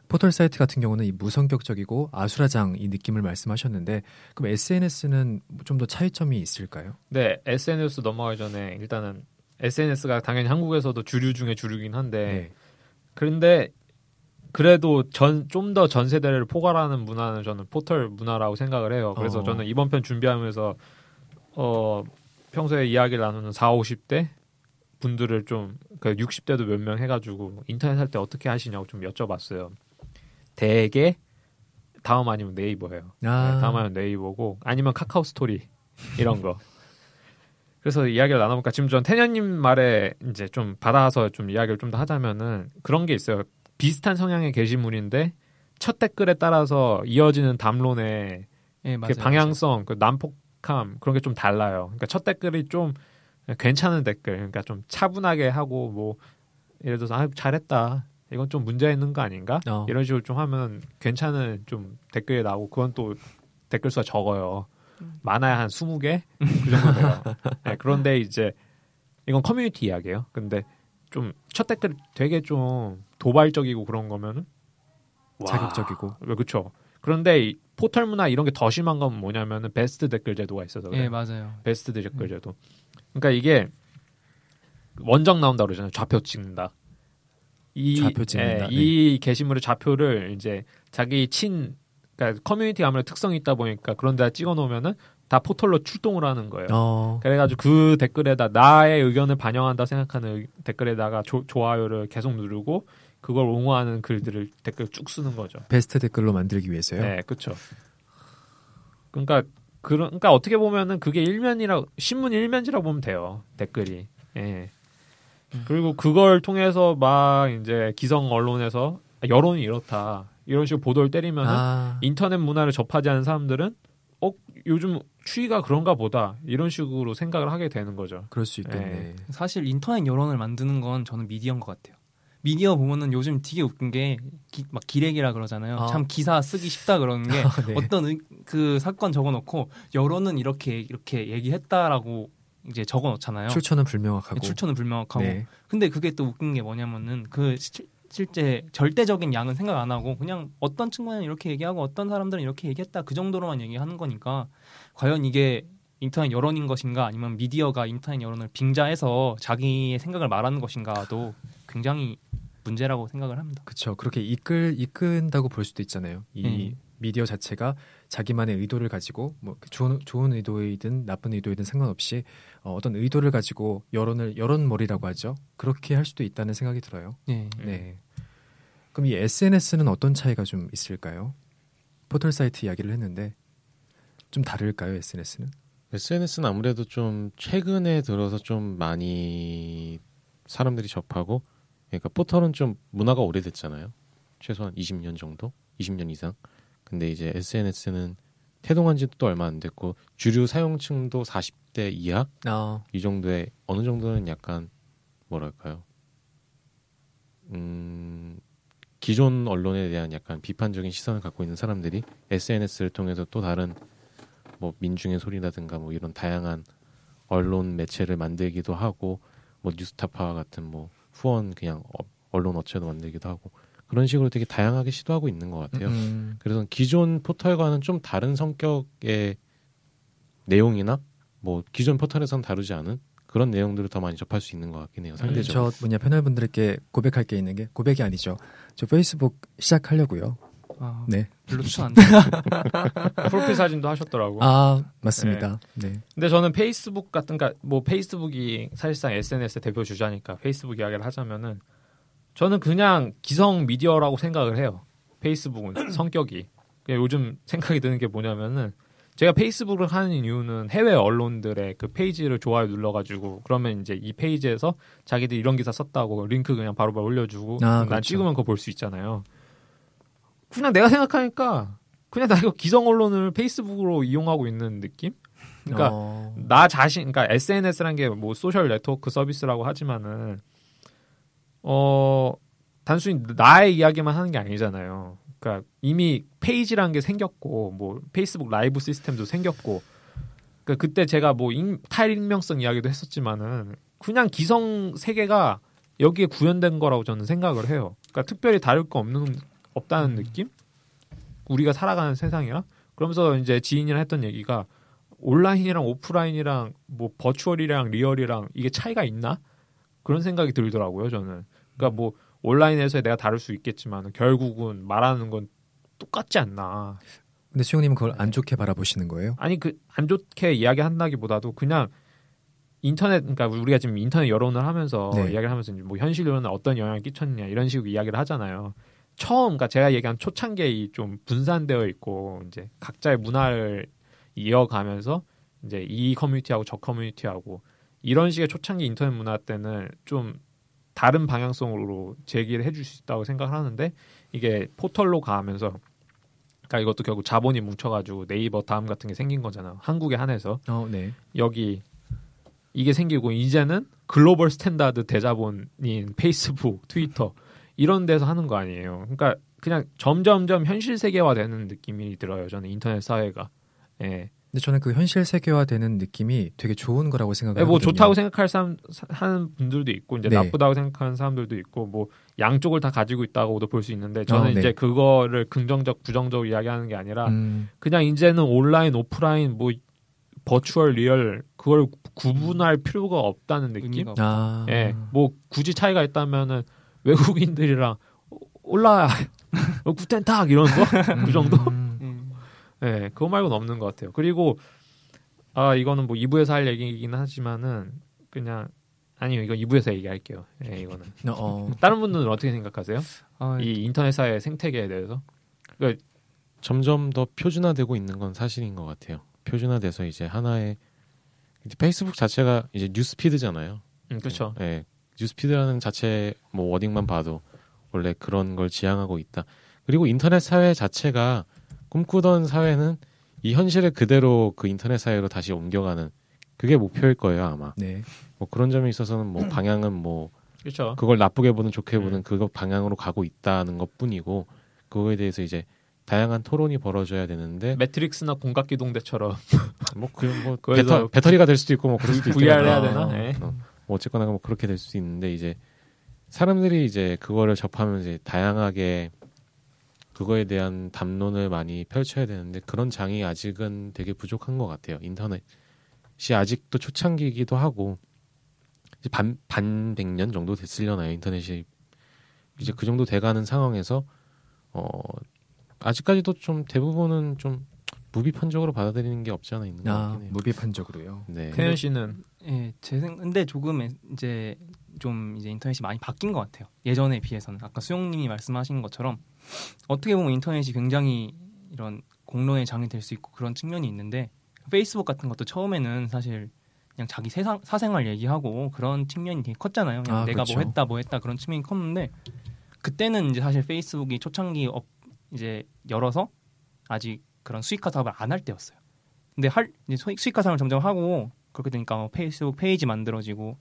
포털 사이트 같은 경우는 이 무성격적이고 아수라장 이 느낌을 말씀하셨는데 그럼 SNS는 좀 더 차이점이 있을까요? 네, SNS 넘어가기 전에 일단은 SNS가 당연히 한국에서도 주류 중에 주류긴 한데 네. 그런데 그래도 전 좀 더 전 세대를 포괄하는 문화는 저는 포털 문화라고 생각을 해요. 그래서 어. 저는 이번 편 준비하면서 어 평소에 이야기를 나누는 4, 50대 분들을 좀 그 60대도 몇 명 해가지고 인터넷 할 때 어떻게 하시냐고 좀 여쭤봤어요. 대개 다음 아니면 네이버예요. 아. 네, 다음 아니면 네이버고 아니면 카카오 스토리 이런 거. 그래서 이야기를 나눠볼까 지금 전 태녀님 말에 이제 좀 받아서 좀 이야기를 좀 더 하자면은 그런 게 있어요. 비슷한 성향의 게시물인데 첫 댓글에 따라서 이어지는 담론의 예, 그 맞아요. 방향성, 그 난폭 함 그런 게 좀 달라요. 그러니까 첫 댓글이 좀 괜찮은 댓글, 그러니까 좀 차분하게 하고 뭐 예를 들어서 아 잘했다. 이건 좀 문제 있는 거 아닌가? 어. 이런 식으로 좀 하면 괜찮은 좀 댓글이 나오고 그건 또 댓글 수가 적어요. 많아야 한 20개 그 정도 돼요. 네, 그런데 이제 이건 커뮤니티 이야기예요. 근데 좀 첫 댓글 되게 좀 도발적이고 그런 거면은 와, 자극적이고 그렇죠. 그런데 이 포털 문화 이런 게 더 심한 건 뭐냐면은 베스트 댓글 제도가 있어서 그래요. 예, 맞아요. 베스트 댓글 제도. 그러니까 이게 원정 나온다 그러잖아요. 좌표 찍는다. 이, 좌표 찍는다. 예, 이 게시물의 좌표를 이제 자기 친 그러니까 커뮤니티 아무래도 특성이 있다 보니까 그런 데다 찍어 놓으면은 다 포털로 출동을 하는 거예요. 어. 그래가지고 그 댓글에다 나의 의견을 반영한다 생각하는 의- 댓글에다가 조- 좋아요를 계속 누르고 그걸 옹호하는 글들을 댓글 쭉 쓰는 거죠. 베스트 댓글로 만들기 위해서요. 네, 그렇죠. 그러니까 그런 그러니까 어떻게 보면은 그게 일면이라 신문 일면지라고 보면 돼요. 댓글이. 예. 그리고 그걸 통해서 막 이제 기성 언론에서 여론이 이렇다 이런 식으로 보도를 때리면 은 아, 인터넷 문화를 접하지 않은 사람들은 어 요즘 추위가 그런가 보다 이런 식으로 생각을 하게 되는 거죠. 그럴 수 있겠네. 사실 인터넷 여론을 만드는 건 저는 미디어인 것 같아요. 미디어 보면은 요즘 되게 웃긴 게 막 기레기라 그러잖아요. 아. 참 기사 쓰기 쉽다 그러는 게 네. 어떤 의- 그 사건 적어놓고 여론은 이렇게 이렇게 얘기했다라고 이제 적어놓잖아요. 출처는 불명확하고. 출처는 불명확하고. 네. 근데 그게 또 웃긴 게 뭐냐면은 그 시- 실제 절대적인 양은 생각 안 하고 그냥 어떤 친구는 이렇게 얘기하고 어떤 사람들은 이렇게 얘기했다 그 정도로만 얘기하는 거니까 과연 이게 인터넷 여론인 것인가 아니면 미디어가 인터넷 여론을 빙자해서 자기의 생각을 말하는 것인가도 굉장히 문제라고 생각을 합니다. 그렇죠. 그렇게 이끌 이끈다고 볼 수도 있잖아요. 이 음. 미디어 자체가 자기만의 의도를 가지고 뭐 좋은 좋은 의도이든 나쁜 의도이든 상관없이 어, 어떤 의도를 가지고 여론을 여론머리라고 하죠. 그렇게 할 수도 있다는 생각이 들어요. 네. 네. 그럼 이 SNS는 어떤 차이가 좀 있을까요? 포털 사이트 이야기를 했는데 좀 다를까요? SNS는? SNS는 아무래도 좀 최근에 들어서 좀 많이 사람들이 접하고 그러니까 포털은 좀 문화가 오래됐잖아요. 최소한 20년 정도, 20년 이상. 근데 이제 SNS는 태동한 지도 또 얼마 안 됐고 주류 사용층도 40대 이하 아, 이 정도의 어느 정도는 약간 뭐랄까요? 음, 기존 언론에 대한 약간 비판적인 시선을 갖고 있는 사람들이 SNS를 통해서 또 다른 뭐 민중의 소리라든가 뭐 이런 다양한 언론 매체를 만들기도 하고 뭐 뉴스타파 같은 뭐 후원 그냥 어- 언론 업체도 만들기도 하고 그런 식으로 되게 다양하게 시도하고 있는 것 같아요. 음, 그래서 기존 포털과는 좀 다른 성격의 내용이나 뭐 기존 포털에서는 다루지 않은 그런 내용들을 더 많이 접할 수 있는 것 같긴 해요. 상대적으로. 저 뭐냐 패널분들께 고백할 게 있는 게 고백이 아니죠. 저 페이스북 시작하려고요. 아, 네. 별로 추천 안 돼요. 프로필 사진도 하셨더라고. 아 맞습니다. 네. 근데 저는 페이스북 같은 그뭐 페이스북이 사실상 SNS 대표 주자니까 페이스북 이야기를 하자면은 저는 그냥 기성 미디어라고 생각을 해요. 페이스북은 성격이. 요즘 생각이 드는 게 뭐냐면은 제가 페이스북을 하는 이유는 해외 언론들의 그 페이지를 좋아요 눌러가지고 그러면 이제 이 페이지에서 자기들 이런 기사 썼다고 링크 그냥 바로바로 올려주고 아, 그렇죠. 난 찍으면 그거 볼 수 있잖아요. 그냥 내가 생각하니까 그냥 나 이거 기성 언론을 페이스북으로 이용하고 있는 느낌? 그러니까 어... 나 자신, 그러니까 SNS란 게 뭐 social network service라고 하지만은 어 단순히 나의 이야기만 하는 게 아니잖아요. 그러니까 이미 페이지라는 게 생겼고 뭐 페이스북 라이브 시스템도 생겼고 그러니까 그때 제가 뭐 인, 탈익명성 이야기도 했었지만은 그냥 기성 세계가 여기에 구현된 거라고 저는 생각을 해요. 그러니까 특별히 다를 거 없는 없다는 음. 느낌? 우리가 살아가는 세상이랑 그러면서 이제 지인이랑 했던 얘기가 온라인이랑 오프라인이랑 뭐 버추얼이랑 리얼이랑 이게 차이가 있나? 그런 생각이 들더라고요, 저는. 그러니까 뭐 온라인에서 내가 다룰 수 있겠지만 결국은 말하는 건 똑같지 않나. 근데 수영님은 그걸 안 좋게 바라보시는 거예요? 아니 그 안 좋게 이야기한다기보다도 그냥 인터넷 그러니까 우리가 지금 인터넷 여론을 하면서 네. 이야기를 하면서 뭐 현실 여론에 어떤 영향을 끼쳤냐 이런 식으로 이야기를 하잖아요. 처음 그러니까 제가 얘기한 초창기에 좀 분산되어 있고 이제 각자의 문화를 이어가면서 이제 이 커뮤니티하고 저 커뮤니티하고 이런 식의 초창기 인터넷 문화 때는 좀 다른 방향성으로 제기를 해줄 수 있다고 생각을 하는데 이게 포털로 가면서 그러니까 이것도 결국 자본이 뭉쳐가지고 네이버 다음 같은 게 생긴 거잖아요. 한국에 한해서 어, 네. 여기 이게 생기고 이제는 global standard 대자본인 페이스북, 트위터 이런 데서 하는 거 아니에요. 그러니까 그냥 점점점 현실 세계화되는 느낌이 들어요. 저는 인터넷 사회가. 예. 근데 저는 그 현실 세계화되는 느낌이 되게 좋은 거라고 생각해요. 네, 뭐 좋다고 생각할 사람 하는 분들도 있고 이제 네. 나쁘다고 생각하는 사람들도 있고 뭐 양쪽을 다 가지고 있다고도 볼 수 있는데 저는 어, 네. 이제 그거를 긍정적 부정적 이야기하는 게 아니라 음. 그냥 이제는 온라인 오프라인 뭐 virtual real 그걸 구분할 필요가 없다는 느낌. 아. 예. 뭐 굳이 차이가 있다면은 외국인들이랑 올라 구텐탁 이런 거 그 정도. 음. 네, 그거 말고는 없는 것 같아요. 그리고 아 이거는 뭐 2부에서 할 얘기이긴 하지만은 그냥 아니요 이거 2부에서 얘기할게요. 네, 이거는 어. 어. 다른 분들은 어떻게 생각하세요? 아, 이 인터넷 사회 생태계에 대해서? 그러니까 점점 더 표준화되고 있는 건 사실인 것 같아요. 표준화돼서 이제 하나의 이제 페이스북 자체가 이제 뉴스피드잖아요. 음, 그렇죠. 네, 뉴스피드라는 자체 뭐 워딩만 봐도 원래 그런 걸 지향하고 있다. 그리고 인터넷 사회 자체가 꿈꾸던 사회는 이 현실을 그대로 그 인터넷 사회로 다시 옮겨가는 그게 목표일 거예요 아마. 네. 뭐 그런 점에 있어서는 뭐 방향은 뭐 그렇죠. 그걸 나쁘게 보는 좋게 보는 음. 그거 방향으로 가고 있다는 것뿐이고 그거에 대해서 이제 다양한 토론이 벌어져야 되는데 매트릭스나 공각기동대처럼 뭐그뭐 뭐 배터, 배터리가 될 수도 있고 뭐 그럴 수도 있고 VR 해야 되나? 네. 어, 뭐 어쨌거나 뭐 그렇게 될 수도 있는데 이제 사람들이 이제 그거를 접하면 이제 다양하게 그거에 대한 담론을 많이 펼쳐야 되는데 그런 장이 아직은 되게 부족한 것 같아요. 인터넷이 아직도 초창기이기도 하고 이제 반, 반 100년 정도 됐으려나요. 인터넷이 이제 그 정도 돼가는 상황에서 어 아직까지도 좀 대부분은 좀 무비판적으로 받아들이는 게 없지 않아 있는 것 아, 같긴 해요. 무비판적으로요. 네. 태현 씨는 예, 제 생, 근데 조금 이제 좀 이제 인터넷이 많이 바뀐 것 같아요. 예전에 비해서는 아까 수용님이 말씀하신 것처럼 어떻게 보면 인터넷이 굉장히 이런 공론의 장이 될 수 있고 그런 측면이 있는데 페이스북 같은 것도 처음에는 사실 그냥 자기 세상, 사생활 얘기하고 그런 측면이 되게 컸잖아요. 그냥 아, 내가 뭐 그렇죠. 뭐 했다 뭐 했다 그런 측면이 컸는데 그때는 이제 사실 페이스북이 초창기 업 이제 열어서 아직 그런 수익화 사업을 안 할 때였어요. 근데 할 수익화 사업을 점점 하고 그렇게 되니까 뭐 페이스북 페이지 만들어지고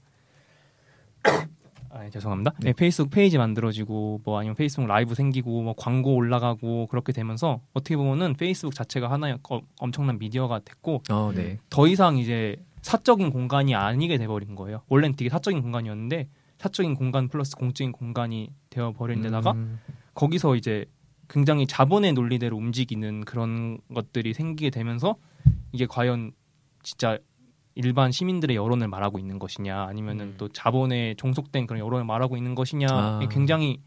아, 네, 죄송합니다. 네. 네, 페이스북 페이지 만들어지고 뭐 아니면 페이스북 라이브 생기고 뭐 광고 올라가고 그렇게 되면서 어떻게 보면은 페이스북 자체가 하나의 어, 엄청난 미디어가 됐고 어, 네. 더 이상 이제 사적인 공간이 아니게 돼버린 거예요. 원래는 되게 사적인 공간이었는데 사적인 공간 플러스 공적인 공간이 되어 버린 데다가 음. 거기서 이제 굉장히 자본의 논리대로 움직이는 그런 것들이 생기게 되면서 이게 과연 진짜 일반 시민들의 여론을 말하고 있는 것이냐 아니면은 음. 또 자본에 종속된 그런 여론을 말하고 있는 것이냐 아. 굉장히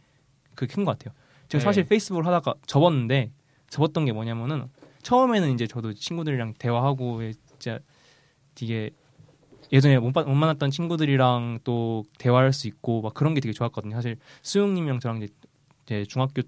그큰것 같아요. 제가 네. 사실 페이스북을 하다가 접었는데 접었던 게 뭐냐면은 처음에는 이제 저도 친구들이랑 대화하고 진짜 되게 예전에 못, 못 만났던 친구들이랑 또 대화할 수 있고 막 그런 게 되게 좋았거든요. 사실 수용님이랑 저랑 이제, 이제 중학교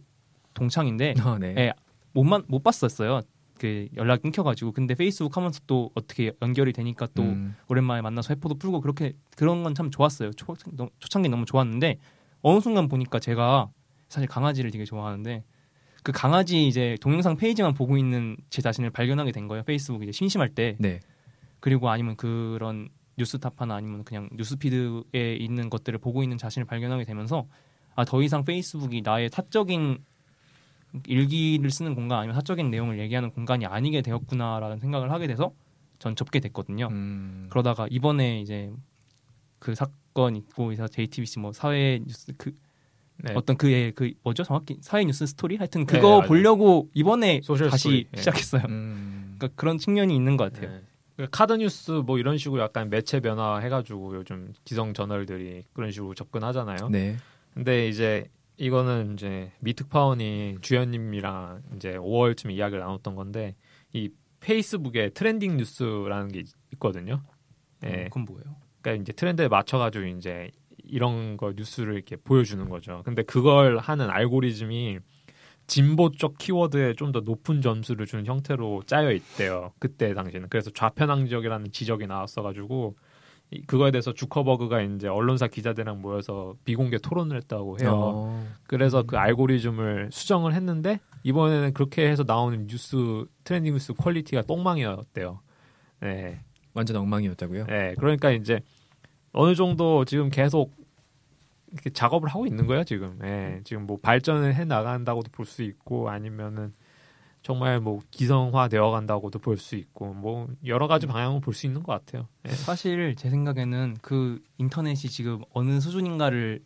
동창인데 어, 네. 예, 못만 못 봤었어요. 그 연락 끊겨가지고 근데 페이스북 하면서 또 어떻게 연결이 되니까 또 음. 오랜만에 만나서 회포도 풀고 그렇게 그런 건 참 좋았어요. 초, 초창기 너무 좋았는데 어느 순간 보니까 제가 사실 강아지를 되게 좋아하는데 그 강아지 이제 동영상 페이지만 보고 있는 제 자신을 발견하게 된 거예요. 페이스북 이제 심심할 때. 네. 그리고 아니면 그런 뉴스타파나 아니면 그냥 news feed에 있는 것들을 보고 있는 자신을 발견하게 되면서 아 더 이상 페이스북이 나의 사적인 일기를 쓰는 공간 아니면 사적인 내용을 얘기하는 공간이 아니게 되었구나라는 생각을 하게 돼서 전 접게 됐거든요. 음. 그러다가 이번에 이제 그 사건 있고 그래서 JTBC 뭐 사회 뉴스 그 네. 어떤 그의 그 뭐죠 정확히 사회 뉴스 스토리 하여튼 네, 그거 네, 보려고 이번에 다시 스토리. 네. 시작했어요. 음. 그러니까 그런 측면이 있는 것 같아요. 네. 그 카드 뉴스 뭐 이런 식으로 약간 매체 변화 해가지고 요즘 기성 저널들이 그런 식으로 접근하잖아요. 네. 근데 이제 이거는 이제 미 특파원 이주연님이랑 이제 5월쯤에 이야기를 나눴던 건데 이 페이스북에 trending news라는 게 있거든요. 예. 네. 그건 뭐예요? 그러니까 이제 트렌드에 맞춰가지고 이제 이런 거 뉴스를 이렇게 보여주는 거죠. 근데 그걸 하는 알고리즘이 진보 쪽 키워드에 좀 더 높은 점수를 주는 형태로 짜여 있대요. 그때 당시에는. 그래서 좌편향적이라는 지적이 나왔어가지고 그거에 대해서 주커버그가 이제 언론사 기자들이랑 모여서 비공개 토론을 했다고 해요. 어. 그래서 그 알고리즘을 수정을 했는데 이번에는 그렇게 해서 나오는 뉴스 trending news quality가 똥망이었대요. 네. 완전 엉망이었다고요? 네. 그러니까 이제 어느 정도 지금 계속 이렇게 작업을 하고 있는 거예요 지금. 예. 지금 뭐 발전을 해 나간다고도 볼 수 있고 아니면은 정말 뭐 기성화 되어 간다고도 볼 수 있고 뭐 여러 가지 방향을 볼 수 있는 것 같아요. 예. 사실 제 생각에는 그 인터넷이 지금 어느 수준인가를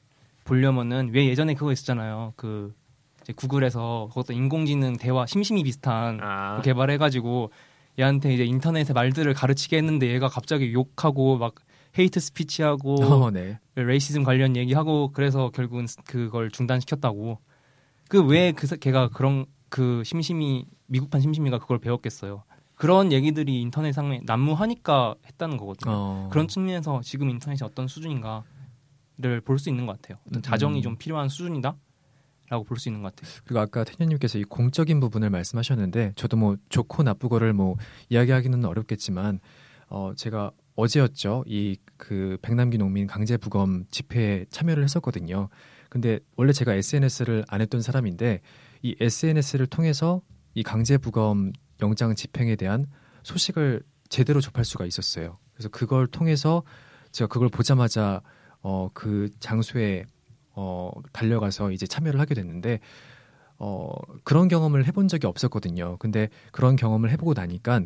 보려면은 왜 예전에 그거 있었잖아요. 그 이제 구글에서 그것도 인공지능 대화 심심이 비슷한 아. 개발해가지고 얘한테 이제 인터넷의 말들을 가르치게 했는데 얘가 갑자기 욕하고 막 hate speech하고 어, 네. racism 관련 얘기하고 그래서 결국은 그걸 중단시켰다고. 그 왜그 그 걔가 그런 그 심심이 미국판 심심이가 그걸 배웠겠어요. 그런 얘기들이 인터넷 상에 난무하니까 했다는 거거든요. 어. 그런 측면에서 지금 인터넷이 어떤 수준인가를 볼 수 있는 것 같아요. 어떤 자정이 음. 좀 필요한 수준이다. 라고 볼 수 있는 것 같아요. 그리고 아까 태년님께서 이 공적인 부분을 말씀하셨는데 저도 뭐 좋고 나쁘고를 뭐 이야기하기는 어렵겠지만 어 제가 어제였죠. 이 그 백남기 농민 강제 부검 집회에 참여를 했었거든요. 근데 원래 제가 SNS를 안 했던 사람인데 이 SNS를 통해서 이 강제 부검 영장 집행에 대한 소식을 제대로 접할 수가 있었어요. 그래서 그걸 통해서 제가 그걸 보자마자 어 그 장소에 어 달려가서 이제 참여를 하게 됐는데 어 그런 경험을 해본 적이 없었거든요. 근데 그런 경험을 해보고 나니까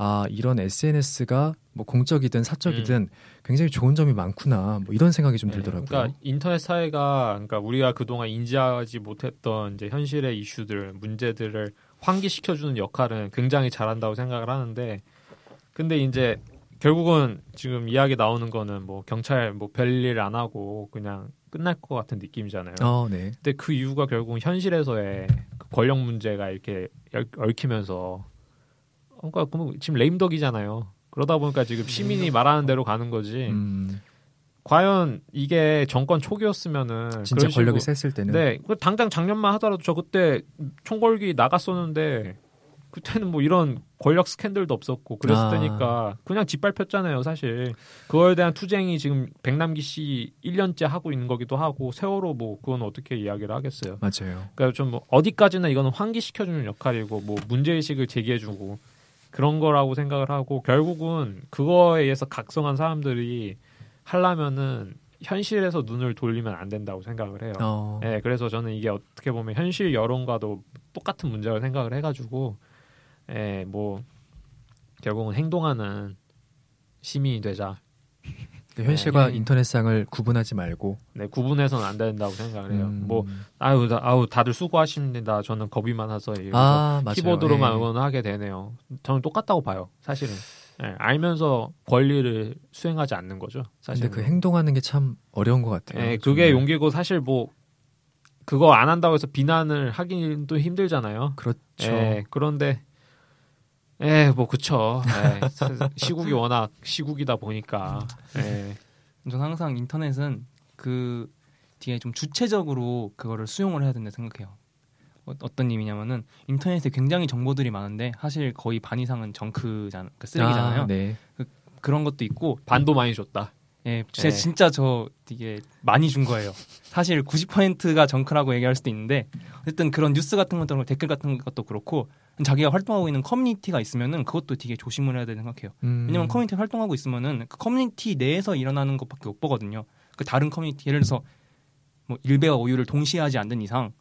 아 이런 SNS가 뭐 공적이든 사적이든 음. 굉장히 좋은 점이 많구나 뭐 이런 생각이 좀 네, 들더라고요. 그러니까 인터넷 사회가 그러니까 우리가 그동안 인지하지 못했던 이제 현실의 이슈들 문제들을 환기시켜주는 역할은 굉장히 잘한다고 생각을 하는데 근데 이제 결국은 지금 이야기 나오는 거는 뭐 경찰 뭐 별일 안 하고 그냥 끝날 것 같은 느낌이잖아요. 어, 네. 근데 그 이유가 결국 현실에서의 그 권력 문제가 이렇게 얽히면서 그러니까 지금 레임덕이잖아요. 그러다 보니까 지금 시민이 말하는 대로 가는 거지. 음. 과연 이게 정권 초기였으면은 진짜 권력이 셌을 때는 네그 당장 작년만 하더라도 저 그때 총궐기 나갔었는데 그때는 뭐 이런 권력 스캔들도 없었고 그랬을 아. 때니까 그냥 짓밟혔잖아요 사실 그거에 대한 투쟁이 지금 백남기 씨 1년째 하고 있는 거기도 하고 세월호 뭐 그건 어떻게 이야기를 하겠어요 맞아요 그러니까 좀 뭐 어디까지나 이거는 환기시켜 주는 역할이고 뭐 문제 의식을 제기해 주고 그런 거라고 생각을 하고 결국은 그거에 의해서 각성한 사람들이 하려면은 현실에서 눈을 돌리면 안 된다고 생각을 해요. 어. 네, 그래서 저는 이게 어떻게 보면 현실 여론과도 똑같은 문제를 생각을 해가지고, 예, 뭐 결국은 행동하는 시민이 되자. 그 현실과 네. 인터넷상을 구분하지 말고 네 구분해서는 안 된다고 생각을 해요. 음. 뭐 아유 아우 다들 수고하십니다. 저는 겁이 많아서 아, 키보드로만 네. 응원하게 되네요. 저는 똑같다고 봐요. 사실은 네, 알면서 권리를 수행하지 않는 거죠. 사실. 근데 그 행동하는 게 참 어려운 것 같아요. 네, 그게 용기고 사실 뭐 그거 안 한다고 해서 비난을 하기도 힘들잖아요. 그렇죠. 네, 그런데 예, 뭐 그쵸. 예, 시국이 워낙 시국이다 보니까. 예. 전 항상 인터넷은 그 뒤에 좀 주체적으로 그거를 수용을 해야 된다 생각해요. 어떤 느낌이냐면은 인터넷에 굉장히 정보들이 많은데 사실 거의 반 이상은 junk잖아, 그 쓰레기잖아요. 아, 네. 그, 런 것도 있고 반도 많이 줬다. 예, 네. 진짜 저 되게 많이 준 거예요. 사실 90%가 junk라고 얘기할 수도 있는데 어쨌든 그런 뉴스 같은 것도 댓글 같은 것도 그렇고 자기가 활동하고 있는 커뮤니티가 있으면은 그것도 되게 조심을 해야 되는 생각해요. 음. 왜냐면 커뮤니티 활동하고 있으면은 그 커뮤니티 내에서 일어나는 것밖에 못 보거든요. 그 다른 커뮤니티 예를 들어서 뭐 일배와 오유를 동시에 하지 않는 이상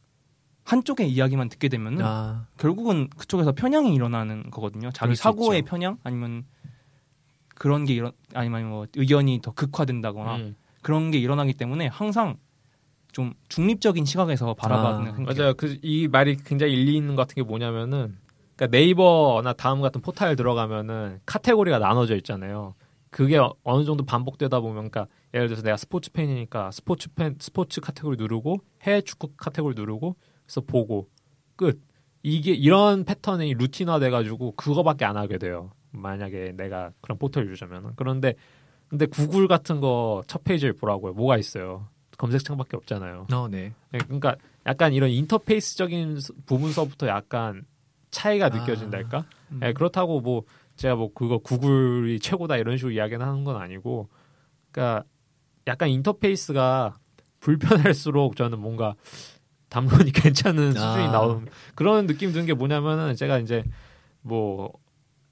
한쪽의 이야기만 듣게 되면은 아. 결국은 그쪽에서 편향이 일어나는 거거든요. 자기 사고의 있죠. 편향 아니면 그런 게 일어 아니면 뭐 의견이 더 극화된다거나 음. 그런 게 일어나기 때문에 항상 좀 중립적인 시각에서 바라봐는 아, 맞아요. 그 이 말이 굉장히 일리 있는 것 같은 게 뭐냐면은 그러니까 네이버나 다음 같은 포탈 들어가면은 카테고리가 나눠져 있잖아요. 그게 어느 정도 반복되다 보면 그러니까 예를 들어서 내가 스포츠 팬이니까 스포츠 팬 스포츠 카테고리 누르고 해외 축구 카테고리 누르고 그래서 보고 끝. 이게 이런 패턴이 루틴화 돼 가지고 그거밖에 안 하게 돼요. 만약에 내가 그런 포털 유저면은 그런데 근데 구글 같은 거 첫 페이지를 보라고요. 뭐가 있어요? 검색창밖에 없잖아요. 어, 네. 네. 그러니까 약간 이런 인터페이스적인 부분서부터 약간 차이가 아. 느껴진달까? 음. 네, 그렇다고 뭐 제가 뭐 그거 구글이 최고다 이런 식으로 이야기는 하는 건 아니고, 그러니까 약간 인터페이스가 불편할수록 저는 뭔가 담론이 괜찮은 아. 수준이 나오는 그런 느낌 드는 게 뭐냐면은 제가 이제 뭐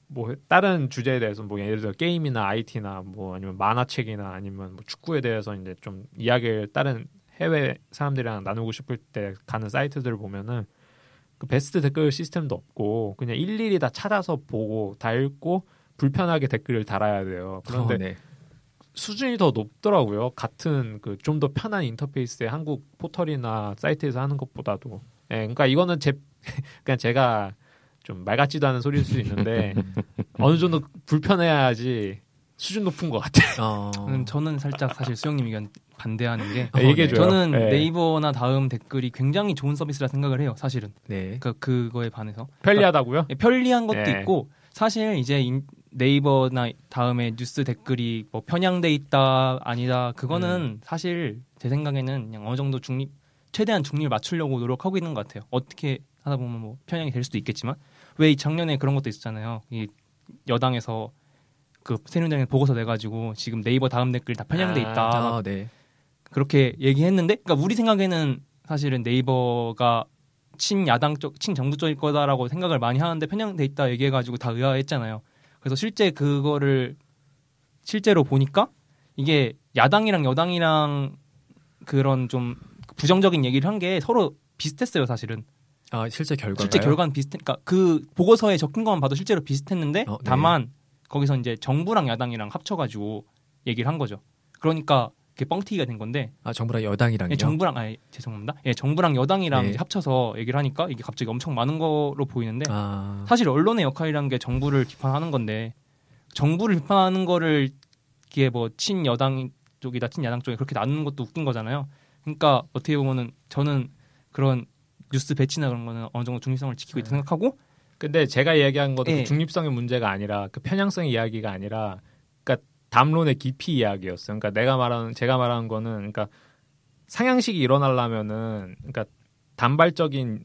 뭐 다른 주제에 대해서 뭐 예를 들어 게임이나 IT나 뭐 아니면 만화책이나 아니면 뭐 축구에 대해서 이제 좀 이야기를 다른 해외 사람들이랑 나누고 싶을 때 가는 사이트들을 보면은 그 베스트 댓글 시스템도 없고 그냥 일일이 다 찾아서 보고 다 읽고 불편하게 댓글을 달아야 돼요. 그런데 어, 네. 수준이 더 높더라고요. 같은 그 좀 더 편한 인터페이스의 한국 포털이나 사이트에서 하는 것보다도. 예, 그러니까 이거는 제 그냥 제가 좀 말 같지도 않은 소리일 수 있는데 어느 정도 불편해야지 수준 높은 것 같아요. 어... 저는 살짝 사실 수영님 의견 반대하는 게 네, 얘기해줘요. 저는 네. 이버나 다음 댓글이 굉장히 좋은 서비스라 생각을 해요. 사실은. 네. 그 그거에 반해서 편리하다고요? 그러니까 편리한 것도 네. 있고 사실 이제 네이버나 다음에 뉴스 댓글이 뭐 편향돼 있다 아니다 그거는 음. 사실 제 생각에는 그냥 어느 정도 중립 최대한 중립을 맞추려고 노력하고 있는 것 같아요. 어떻게 하다 보면 뭐 편향이 될 수도 있겠지만 왜 작년에 그런 것도 있었잖아요. 이 여당에서 그 새누리당에 보고서 내가지고 지금 네이버 다음 댓글 다 편향돼 아, 있다. 아, 네. 그렇게 얘기했는데, 그러니까 우리 생각에는 사실은 네이버가 친야당 쪽, 친정부 쪽일 거다라고 생각을 많이 하는데 편향돼 있다 얘기해가지고 다 의아했잖아요. 그래서 실제 그거를 실제로 보니까 이게 야당이랑 여당이랑 그런 좀 부정적인 얘기를 한 게 서로 비슷했어요, 사실은. 아 실제 결과 실제 결과는 비슷해. 그러니까 그 보고서에 적힌 것만 봐도 실제로 비슷했는데 어, 네. 다만 거기서 이제 정부랑 야당이랑 합쳐가지고 얘기를 한 거죠. 그러니까 그게 뻥튀기가 된 건데. 아 정부랑 여당이랑. 예, 정부랑 아 죄송합니다. 예, 정부랑 여당이랑 네. 합쳐서 얘기를 하니까 이게 갑자기 엄청 많은 거로 보이는데 아... 사실 언론의 역할이란 게 정부를 비판하는 건데 정부를 비판하는 거를 이게 뭐 친여당 쪽이다 친야당 쪽에 그렇게 나누는 것도 웃긴 거잖아요. 그러니까 어떻게 보면은 저는 그런 뉴스 배치나 그런 거는 어느 정도 중립성을 지키고 있다 네. 생각하고 근데 제가 이야기한 것도 그 네. 그 중립성의 문제가 아니라 그 편향성의 이야기가 아니라 그러니까 담론의 깊이 이야기였어요. 그러니까 내가 말하는 제가 말하는 거는 그러니까 상향식이 일어나려면은 그러니까 단발적인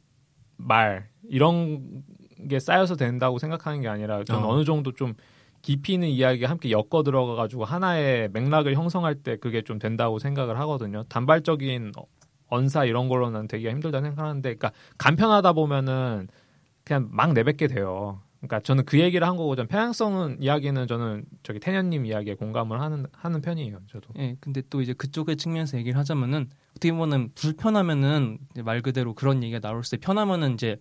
말 이런 게 쌓여서 된다고 생각하는 게 아니라 좀 어. 어느 정도 좀 깊이 있는 이야기가 함께 엮어 들어가 가지고 하나의 맥락을 형성할 때 그게 좀 된다고 생각을 하거든요. 단발적인 언사 이런 걸로는 되기가 힘들다는 생각하는데, 그러니까 간편하다 보면은 그냥 막 내뱉게 돼요. 그러니까 저는 그 얘기를 한 거고, 전 편향성은 이야기는 저는 저기 태년님 이야기에 공감을 하는 하는 편이에요. 저도. 예, 근데 또 이제 그쪽의 측면에서 얘기를 하자면은 어떻게 보면은 불편하면은 말 그대로 그런 얘기가 나올 때 편하면은 이제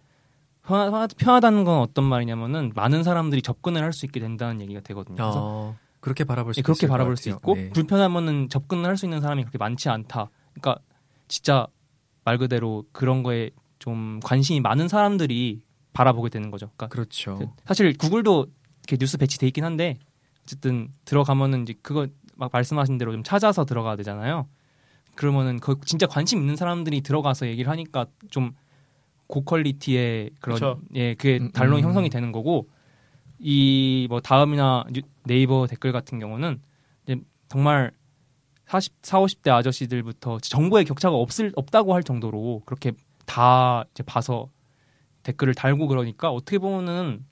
편하, 편하다는 건 어떤 말이냐면은 많은 사람들이 접근을 할 수 있게 된다는 얘기가 되거든요. 그래서 어, 그렇게 바라볼 수 예, 그렇게 바라볼 수 있고 네. 불편하면은 접근을 할 수 있는 사람이 그렇게 많지 않다. 그러니까 진짜 말 그대로 그런 거에 좀 관심이 많은 사람들이 바라보게 되는 거죠. 그러니까 그렇죠. 사실 구글도 이렇게 뉴스 배치돼 있긴 한데 어쨌든 들어가면은 이제 그거 막 말씀하신 대로 좀 찾아서 들어가야 되잖아요. 그러면은 그 진짜 관심 있는 사람들이 들어가서 얘기를 하니까 좀 고퀄리티의 그런 그쵸. 예 그게 음, 단론 음. 형성이 되는 거고 이 뭐 다음이나 네이버 댓글 같은 경우는 이제 정말 40, 4, 50대 아저씨들부터 정보의 격차가 없을 없다고 할 정도로 그렇게 다 이제 봐서 댓글을 달고 그러니까 어떻게 보면은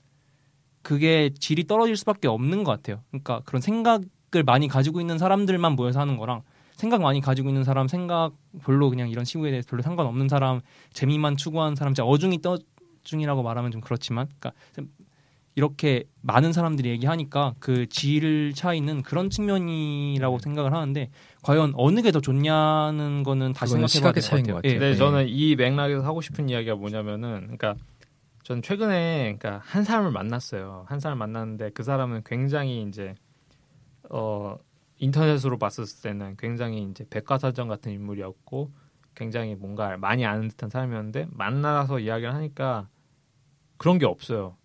그게 질이 떨어질 수밖에 없는 것 같아요. 그러니까 그런 생각을 많이 가지고 있는 사람들만 모여서 하는 거랑 생각 많이 가지고 있는 사람, 생각 별로 그냥 이런 시국에 대해서 별로 상관없는 사람, 재미만 추구하는 사람, 어중이 떠 중이라고 말하면 좀 그렇지만, 그러니까 이렇게 많은 사람들이 얘기하니까 그 질 차이는 그런 측면이라고 생각을 하는데 과연 어느 게 더 좋냐는 거는 다시 생각해봐야 될것 같아요. 예. 네, 저는 이 맥락에서 하고 싶은 이야기가 뭐냐면은, 그러니까 전 최근에 그러니까 한 사람을 만났어요. 한 사람을 만났는데 그 사람은 굉장히 이제 어 인터넷으로 봤을 때는 굉장히 이제 백과사전 같은 인물이었고 굉장히 뭔가 많이 아는 듯한 사람이었는데 만나서 이야기를 하니까 그런 게 없어요.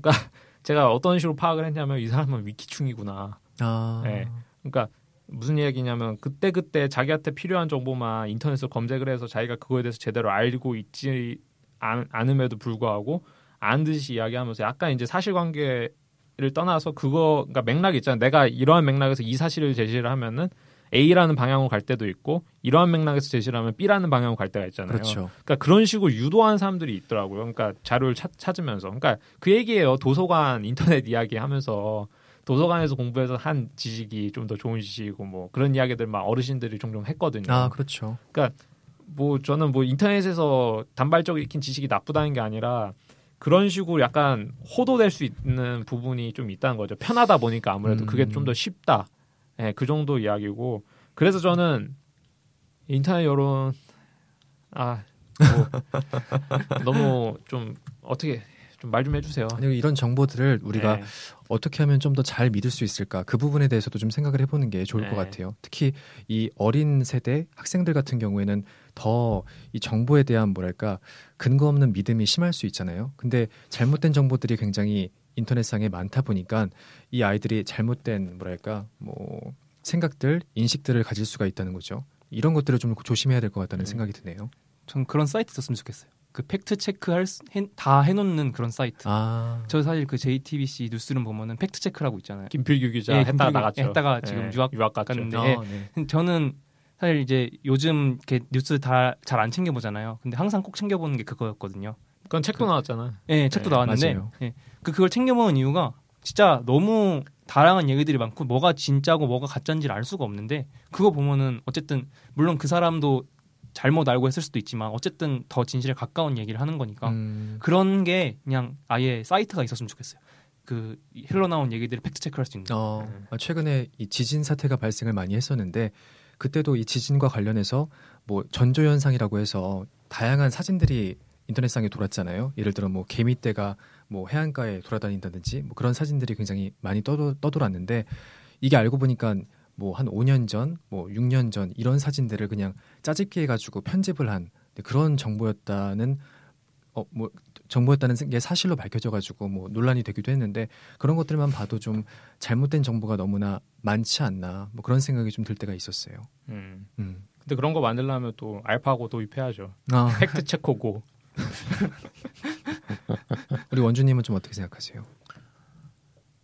그러니까 제가 어떤 식으로 파악을 했냐면 이 사람은 위키충이구나. 아. 네. 그러니까 무슨 이야기냐면 그때 그때 자기한테 필요한 정보만 인터넷으로 검색을 해서 자기가 그거에 대해서 제대로 알고 있지 않, 않음에도 불구하고 안 듯이 이야기하면서 약간 이제 사실관계를 떠나서 그거 그러니까 맥락이 있잖아요. 내가 이러한 맥락에서 이 사실을 제시를 하면은 A라는 방향으로 갈 때도 있고 이러한 맥락에서 제시를 하면 B라는 방향으로 갈 때가 있잖아요. 그렇죠. 그러니까 그런 식으로 유도하는 사람들이 있더라고요. 그러니까 자료를 찾, 찾으면서 그러니까 그 얘기예요. 도서관 인터넷 이야기 하면서 도서관에서 공부해서 한 지식이 좀 더 좋은 지식이고 뭐 그런 이야기들 막 어르신들이 종종 했거든요. 아, 그렇죠. 그러니까 뭐 저는 뭐 인터넷에서 단발적으로 익힌 지식이 나쁘다는 게 아니라 그런 식으로 약간 호도될 수 있는 부분이 좀 있다는 거죠. 편하다 보니까 아무래도 음. 그게 좀 더 쉽다. 예, 네, 그 정도 이야기고. 그래서 저는 인터넷 여론 아, 뭐 너무 좀 어떻게 좀 말좀 해주세요. 아니, 이런 정보들을 우리가 네. 어떻게 하면 좀 더 잘 믿을 수 있을까 그 부분에 대해서도 좀 생각을 해보는 게 좋을 네. 것 같아요. 특히 이 어린 세대 학생들 같은 경우에는 더 이 정보에 대한 뭐랄까 근거 없는 믿음이 심할 수 있잖아요. 근데 잘못된 정보들이 굉장히 인터넷상에 많다 보니까 이 아이들이 잘못된 뭐랄까 뭐 생각들 인식들을 가질 수가 있다는 거죠. 이런 것들을 좀 조심해야 될 것 같다는 네. 생각이 드네요. 전 그런 사이트 썼으면 좋겠어요. 그 팩트 체크할 해, 다 해놓는 그런 사이트. 아. 저 사실 그 JTBC 뉴스룸 보면은 팩트 체크라고 있잖아요. 김필규 기자 네, 했다가 나갔죠. 했다가 지금 네. 유학 유학 갔는데 아, 네. 저는 사실 이제 요즘 이렇게 뉴스 다 잘 안 챙겨 보잖아요. 근데 항상 꼭 챙겨 보는 게 그거였거든요. 그건 책도 그, 나왔잖아. 네, 책도 네, 나왔는데 네, 그 그걸 챙겨 보는 이유가 진짜 너무 다양한 얘기들이 많고 뭐가 진짜고 뭐가 가짜인지를 알 수가 없는데 그거 보면은 어쨌든 물론 그 사람도 잘못 알고 했을 수도 있지만 어쨌든 더 진실에 가까운 얘기를 하는 거니까 음. 그런 게 그냥 아예 사이트가 있었으면 좋겠어요. 그 흘러나온 얘기들을 팩트 체크할 수 있는. 어, 네. 최근에 이 지진 사태가 발생을 많이 했었는데 그때도 이 지진과 관련해서 뭐 전조 현상이라고 해서 다양한 사진들이 인터넷상에 돌았잖아요. 예를 들어 뭐 개미떼가 뭐 해안가에 돌아다닌다든지 뭐 그런 사진들이 굉장히 많이 떠도, 떠돌았는데 이게 알고 보니까 뭐 한 5년 전, 뭐 6년 전 이런 사진들을 그냥 짜집기 해가지고 편집을 한 그런 정보였다는 어 뭐 정보였다는 게 사실로 밝혀져가지고 뭐 논란이 되기도 했는데 그런 것들만 봐도 좀 잘못된 정보가 너무나 많지 않나 뭐 그런 생각이 좀 들 때가 있었어요. 음. 음. 근데 그런 거 만들려면 또 알파고 도입해야죠. 아. 팩트 체크고. 우리 원주님은 좀 어떻게 생각하세요?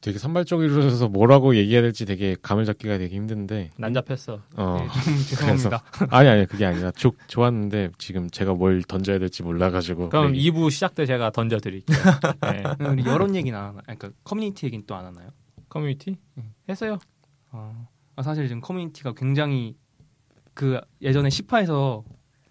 되게 산발적이라서 뭐라고 얘기해야 될지 되게 감을 잡기가 되게 힘든데 난잡했어. 어. 네, 죄송합니다. 아니 아니 그게 아니라 좋 좋았는데 지금 제가 뭘 던져야 될지 몰라가지고. 그럼 네. 2부 시작 때 제가 던져드릴게요. 네. 우리 여론 얘기는 안 하나? 그러니까 커뮤니티 얘기는 또 안 하나요? 커뮤니티? 응. 했어요. 어. 아, 사실 지금 커뮤니티가 굉장히 그 예전에 10화에서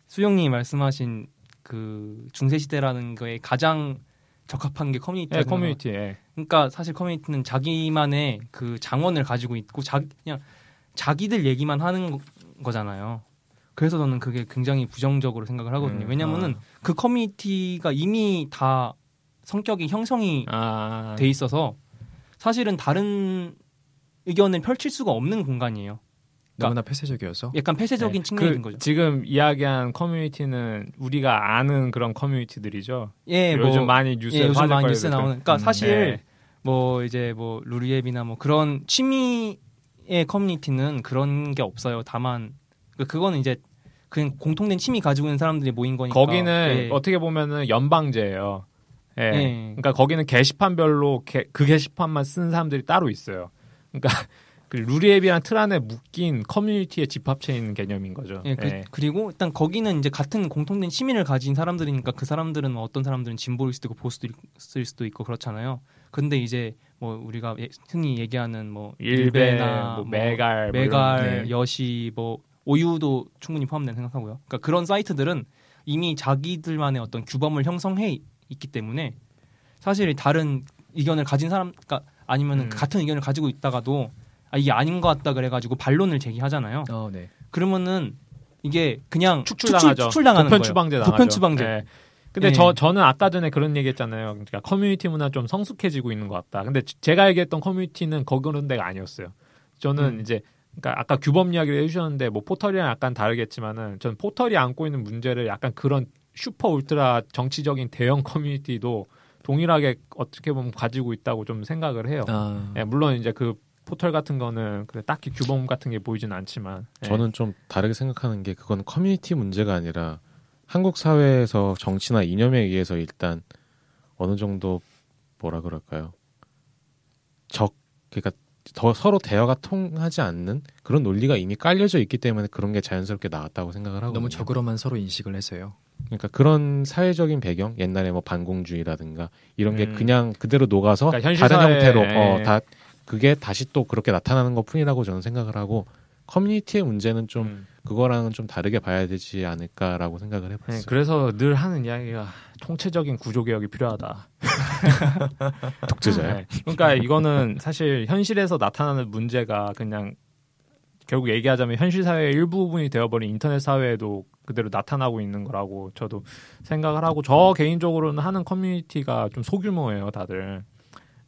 수영님이 말씀하신 그 중세 시대라는 거에 가장 적합한 게 커뮤니티. 예, 커뮤니티. 예. 그러니까 사실 커뮤니티는 자기만의 그 장원을 가지고 있고 자 그냥 자기들 얘기만 하는 거 잖아요. 그래서 저는 그게 굉장히 부정적으로 생각을 하거든요. 음, 왜냐면은 아. 그 커뮤니티가 이미 다 성격이 형성이 아. 돼 있어서 사실은 다른 의견을 펼칠 수가 없는 공간이에요. 그러니까 너무나 폐쇄적이어서 약간 폐쇄적인 네. 측면이 그, 거죠. 지금 이야기한 커뮤니티는 우리가 아는 그런 커뮤니티들이죠. 예, 요즘 뭐, 많이 뉴스에 예, 요즘 많이 뉴스 나오는. 그러니까 음, 사실 네. 뭐 이제 뭐 루리앱이나 뭐 그런 취미의 커뮤니티는 그런 게 없어요. 다만 그 그거는 이제 그냥 공통된 취미 가지고 있는 사람들이 모인 거니까. 거기는 예. 어떻게 보면은 연방제예요. 예. 예. 그러니까 거기는 게시판별로 게, 그 게시판만 쓴 사람들이 따로 있어요. 그러니까 그 루리앱이랑 틀 안에 묶인 커뮤니티의 집합체인 개념인 거죠. 예, 그, 예. 리고 일단 거기는 이제 같은 공통된 시민을 가진 사람들이니까 그 사람들은 뭐 어떤 사람들은 진보일 수도 있고 보수일 수도 있고 그렇잖아요. 근데 이제 뭐 우리가 예, 흔히 얘기하는 뭐 일베나 뭐 메갈, 뭐 메갈, 네. 여시 뭐 오유도 충분히 포함된 생각하고요. 그러니까 그런 사이트들은 이미 자기들만의 어떤 규범을 형성해 있기 때문에 사실 다른 의견을 가진 사람, 그러니까 아니면 음. 같은 의견을 가지고 있다가도 아, 이게 아닌 것 같다 그래가지고 반론을 제기하잖아요. 어, 네. 그러면은 이게 그냥 축출당하죠. 축출, 당하는 도편 추방제 나가죠. 도편 추방제. 네. 근데 네. 저 저는 아까 전에 그런 얘기했잖아요. 그러니까 커뮤니티 문화 좀 성숙해지고 있는 것 같다. 근데 제가 얘기했던 커뮤니티는 거기는 데가 아니었어요. 저는 음. 이제 그러니까 아까 규범 이야기를 해주셨는데 뭐 포털이랑 약간 다르겠지만은 전 포털이 안고 있는 문제를 약간 그런 슈퍼 울트라 정치적인 대형 커뮤니티도 동일하게 어떻게 보면 가지고 있다고 좀 생각을 해요. 아. 예, 물론 이제 그 포털 같은 거는 그래 딱히 규범 같은 게 보이진 않지만 예. 저는 좀 다르게 생각하는 게 그건 커뮤니티 문제가 아니라 한국 사회에서 정치나 이념에 의해서 일단 어느 정도 뭐라 그럴까요? 적 그러니까 더 서로 대화가 통하지 않는 그런 논리가 이미 깔려져 있기 때문에 그런 게 자연스럽게 나왔다고 생각을 하고 너무 적으로만 서로 인식을 해서요. 그러니까 그런 사회적인 배경 옛날에 뭐 반공주의라든가 이런 게 음. 그냥 그대로 녹아서 그러니까 다른 형태로 어, 다 그게 다시 또 그렇게 나타나는 것 뿐이라고 저는 생각을 하고 커뮤니티의 문제는 좀 음. 그거랑은 좀 다르게 봐야 되지 않을까라고 생각을 해봤어요. 네, 그래서 늘 하는 이야기가 통체적인 구조 개혁이 필요하다. 독재자요? 네, 그러니까 이거는 사실 현실에서 나타나는 문제가 그냥 결국 얘기하자면 현실 사회의 일부분이 되어버린 인터넷 사회에도 그대로 나타나고 있는 거라고 저도 생각을 하고 저 개인적으로는 하는 커뮤니티가 좀 소규모예요, 다들.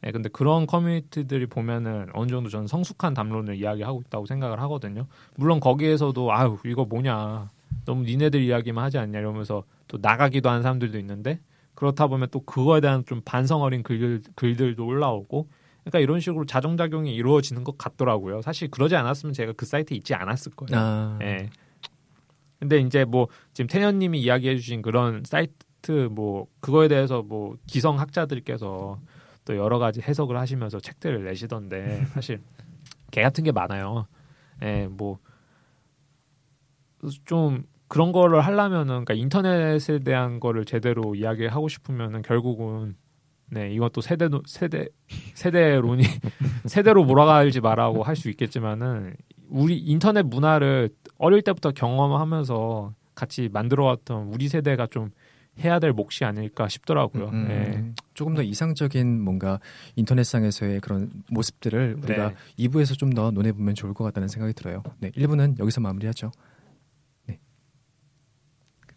네, 근데 그런 커뮤니티들이 보면은 어느 정도 저는 성숙한 담론을 이야기하고 있다고 생각을 하거든요. 물론 거기에서도 아유 이거 뭐냐 너무 니네들 이야기만 하지 않냐 이러면서 또 나가기도 하는 사람들도 있는데 그렇다 보면 또 그거에 대한 좀 반성 어린 글들, 글들도 올라오고 그러니까 이런 식으로 자정작용이 이루어지는 것 같더라고요. 사실 그러지 않았으면 제가 그 사이트에 있지 않았을 거예요. 아. 네. 근데 이제 뭐 지금 태연님이 이야기해주신 그런 사이트 뭐 그거에 대해서 뭐 기성 학자들께서 또 여러 가지 해석을 하시면서 책들을 내시던데 사실 개 같은 게 많아요. 예, 뭐 좀 그런 거를 하려면은 그러니까 인터넷에 대한 거를 제대로 이야기하고 싶으면은 결국은 네 이것도 세대 세대 세대론이 세대로 몰아가지 말라고 할 수 있겠지만은 우리 인터넷 문화를 어릴 때부터 경험하면서 같이 만들어왔던 우리 세대가 좀 해야 될 몫이 아닐까 싶더라고요. 음, 네. 조금 더 이상적인 뭔가 인터넷상에서의 그런 모습들을 우리가 네. 2부에서 좀 더 논해보면 좋을 것 같다는 생각이 들어요. 네, 1부는 여기서 마무리하죠.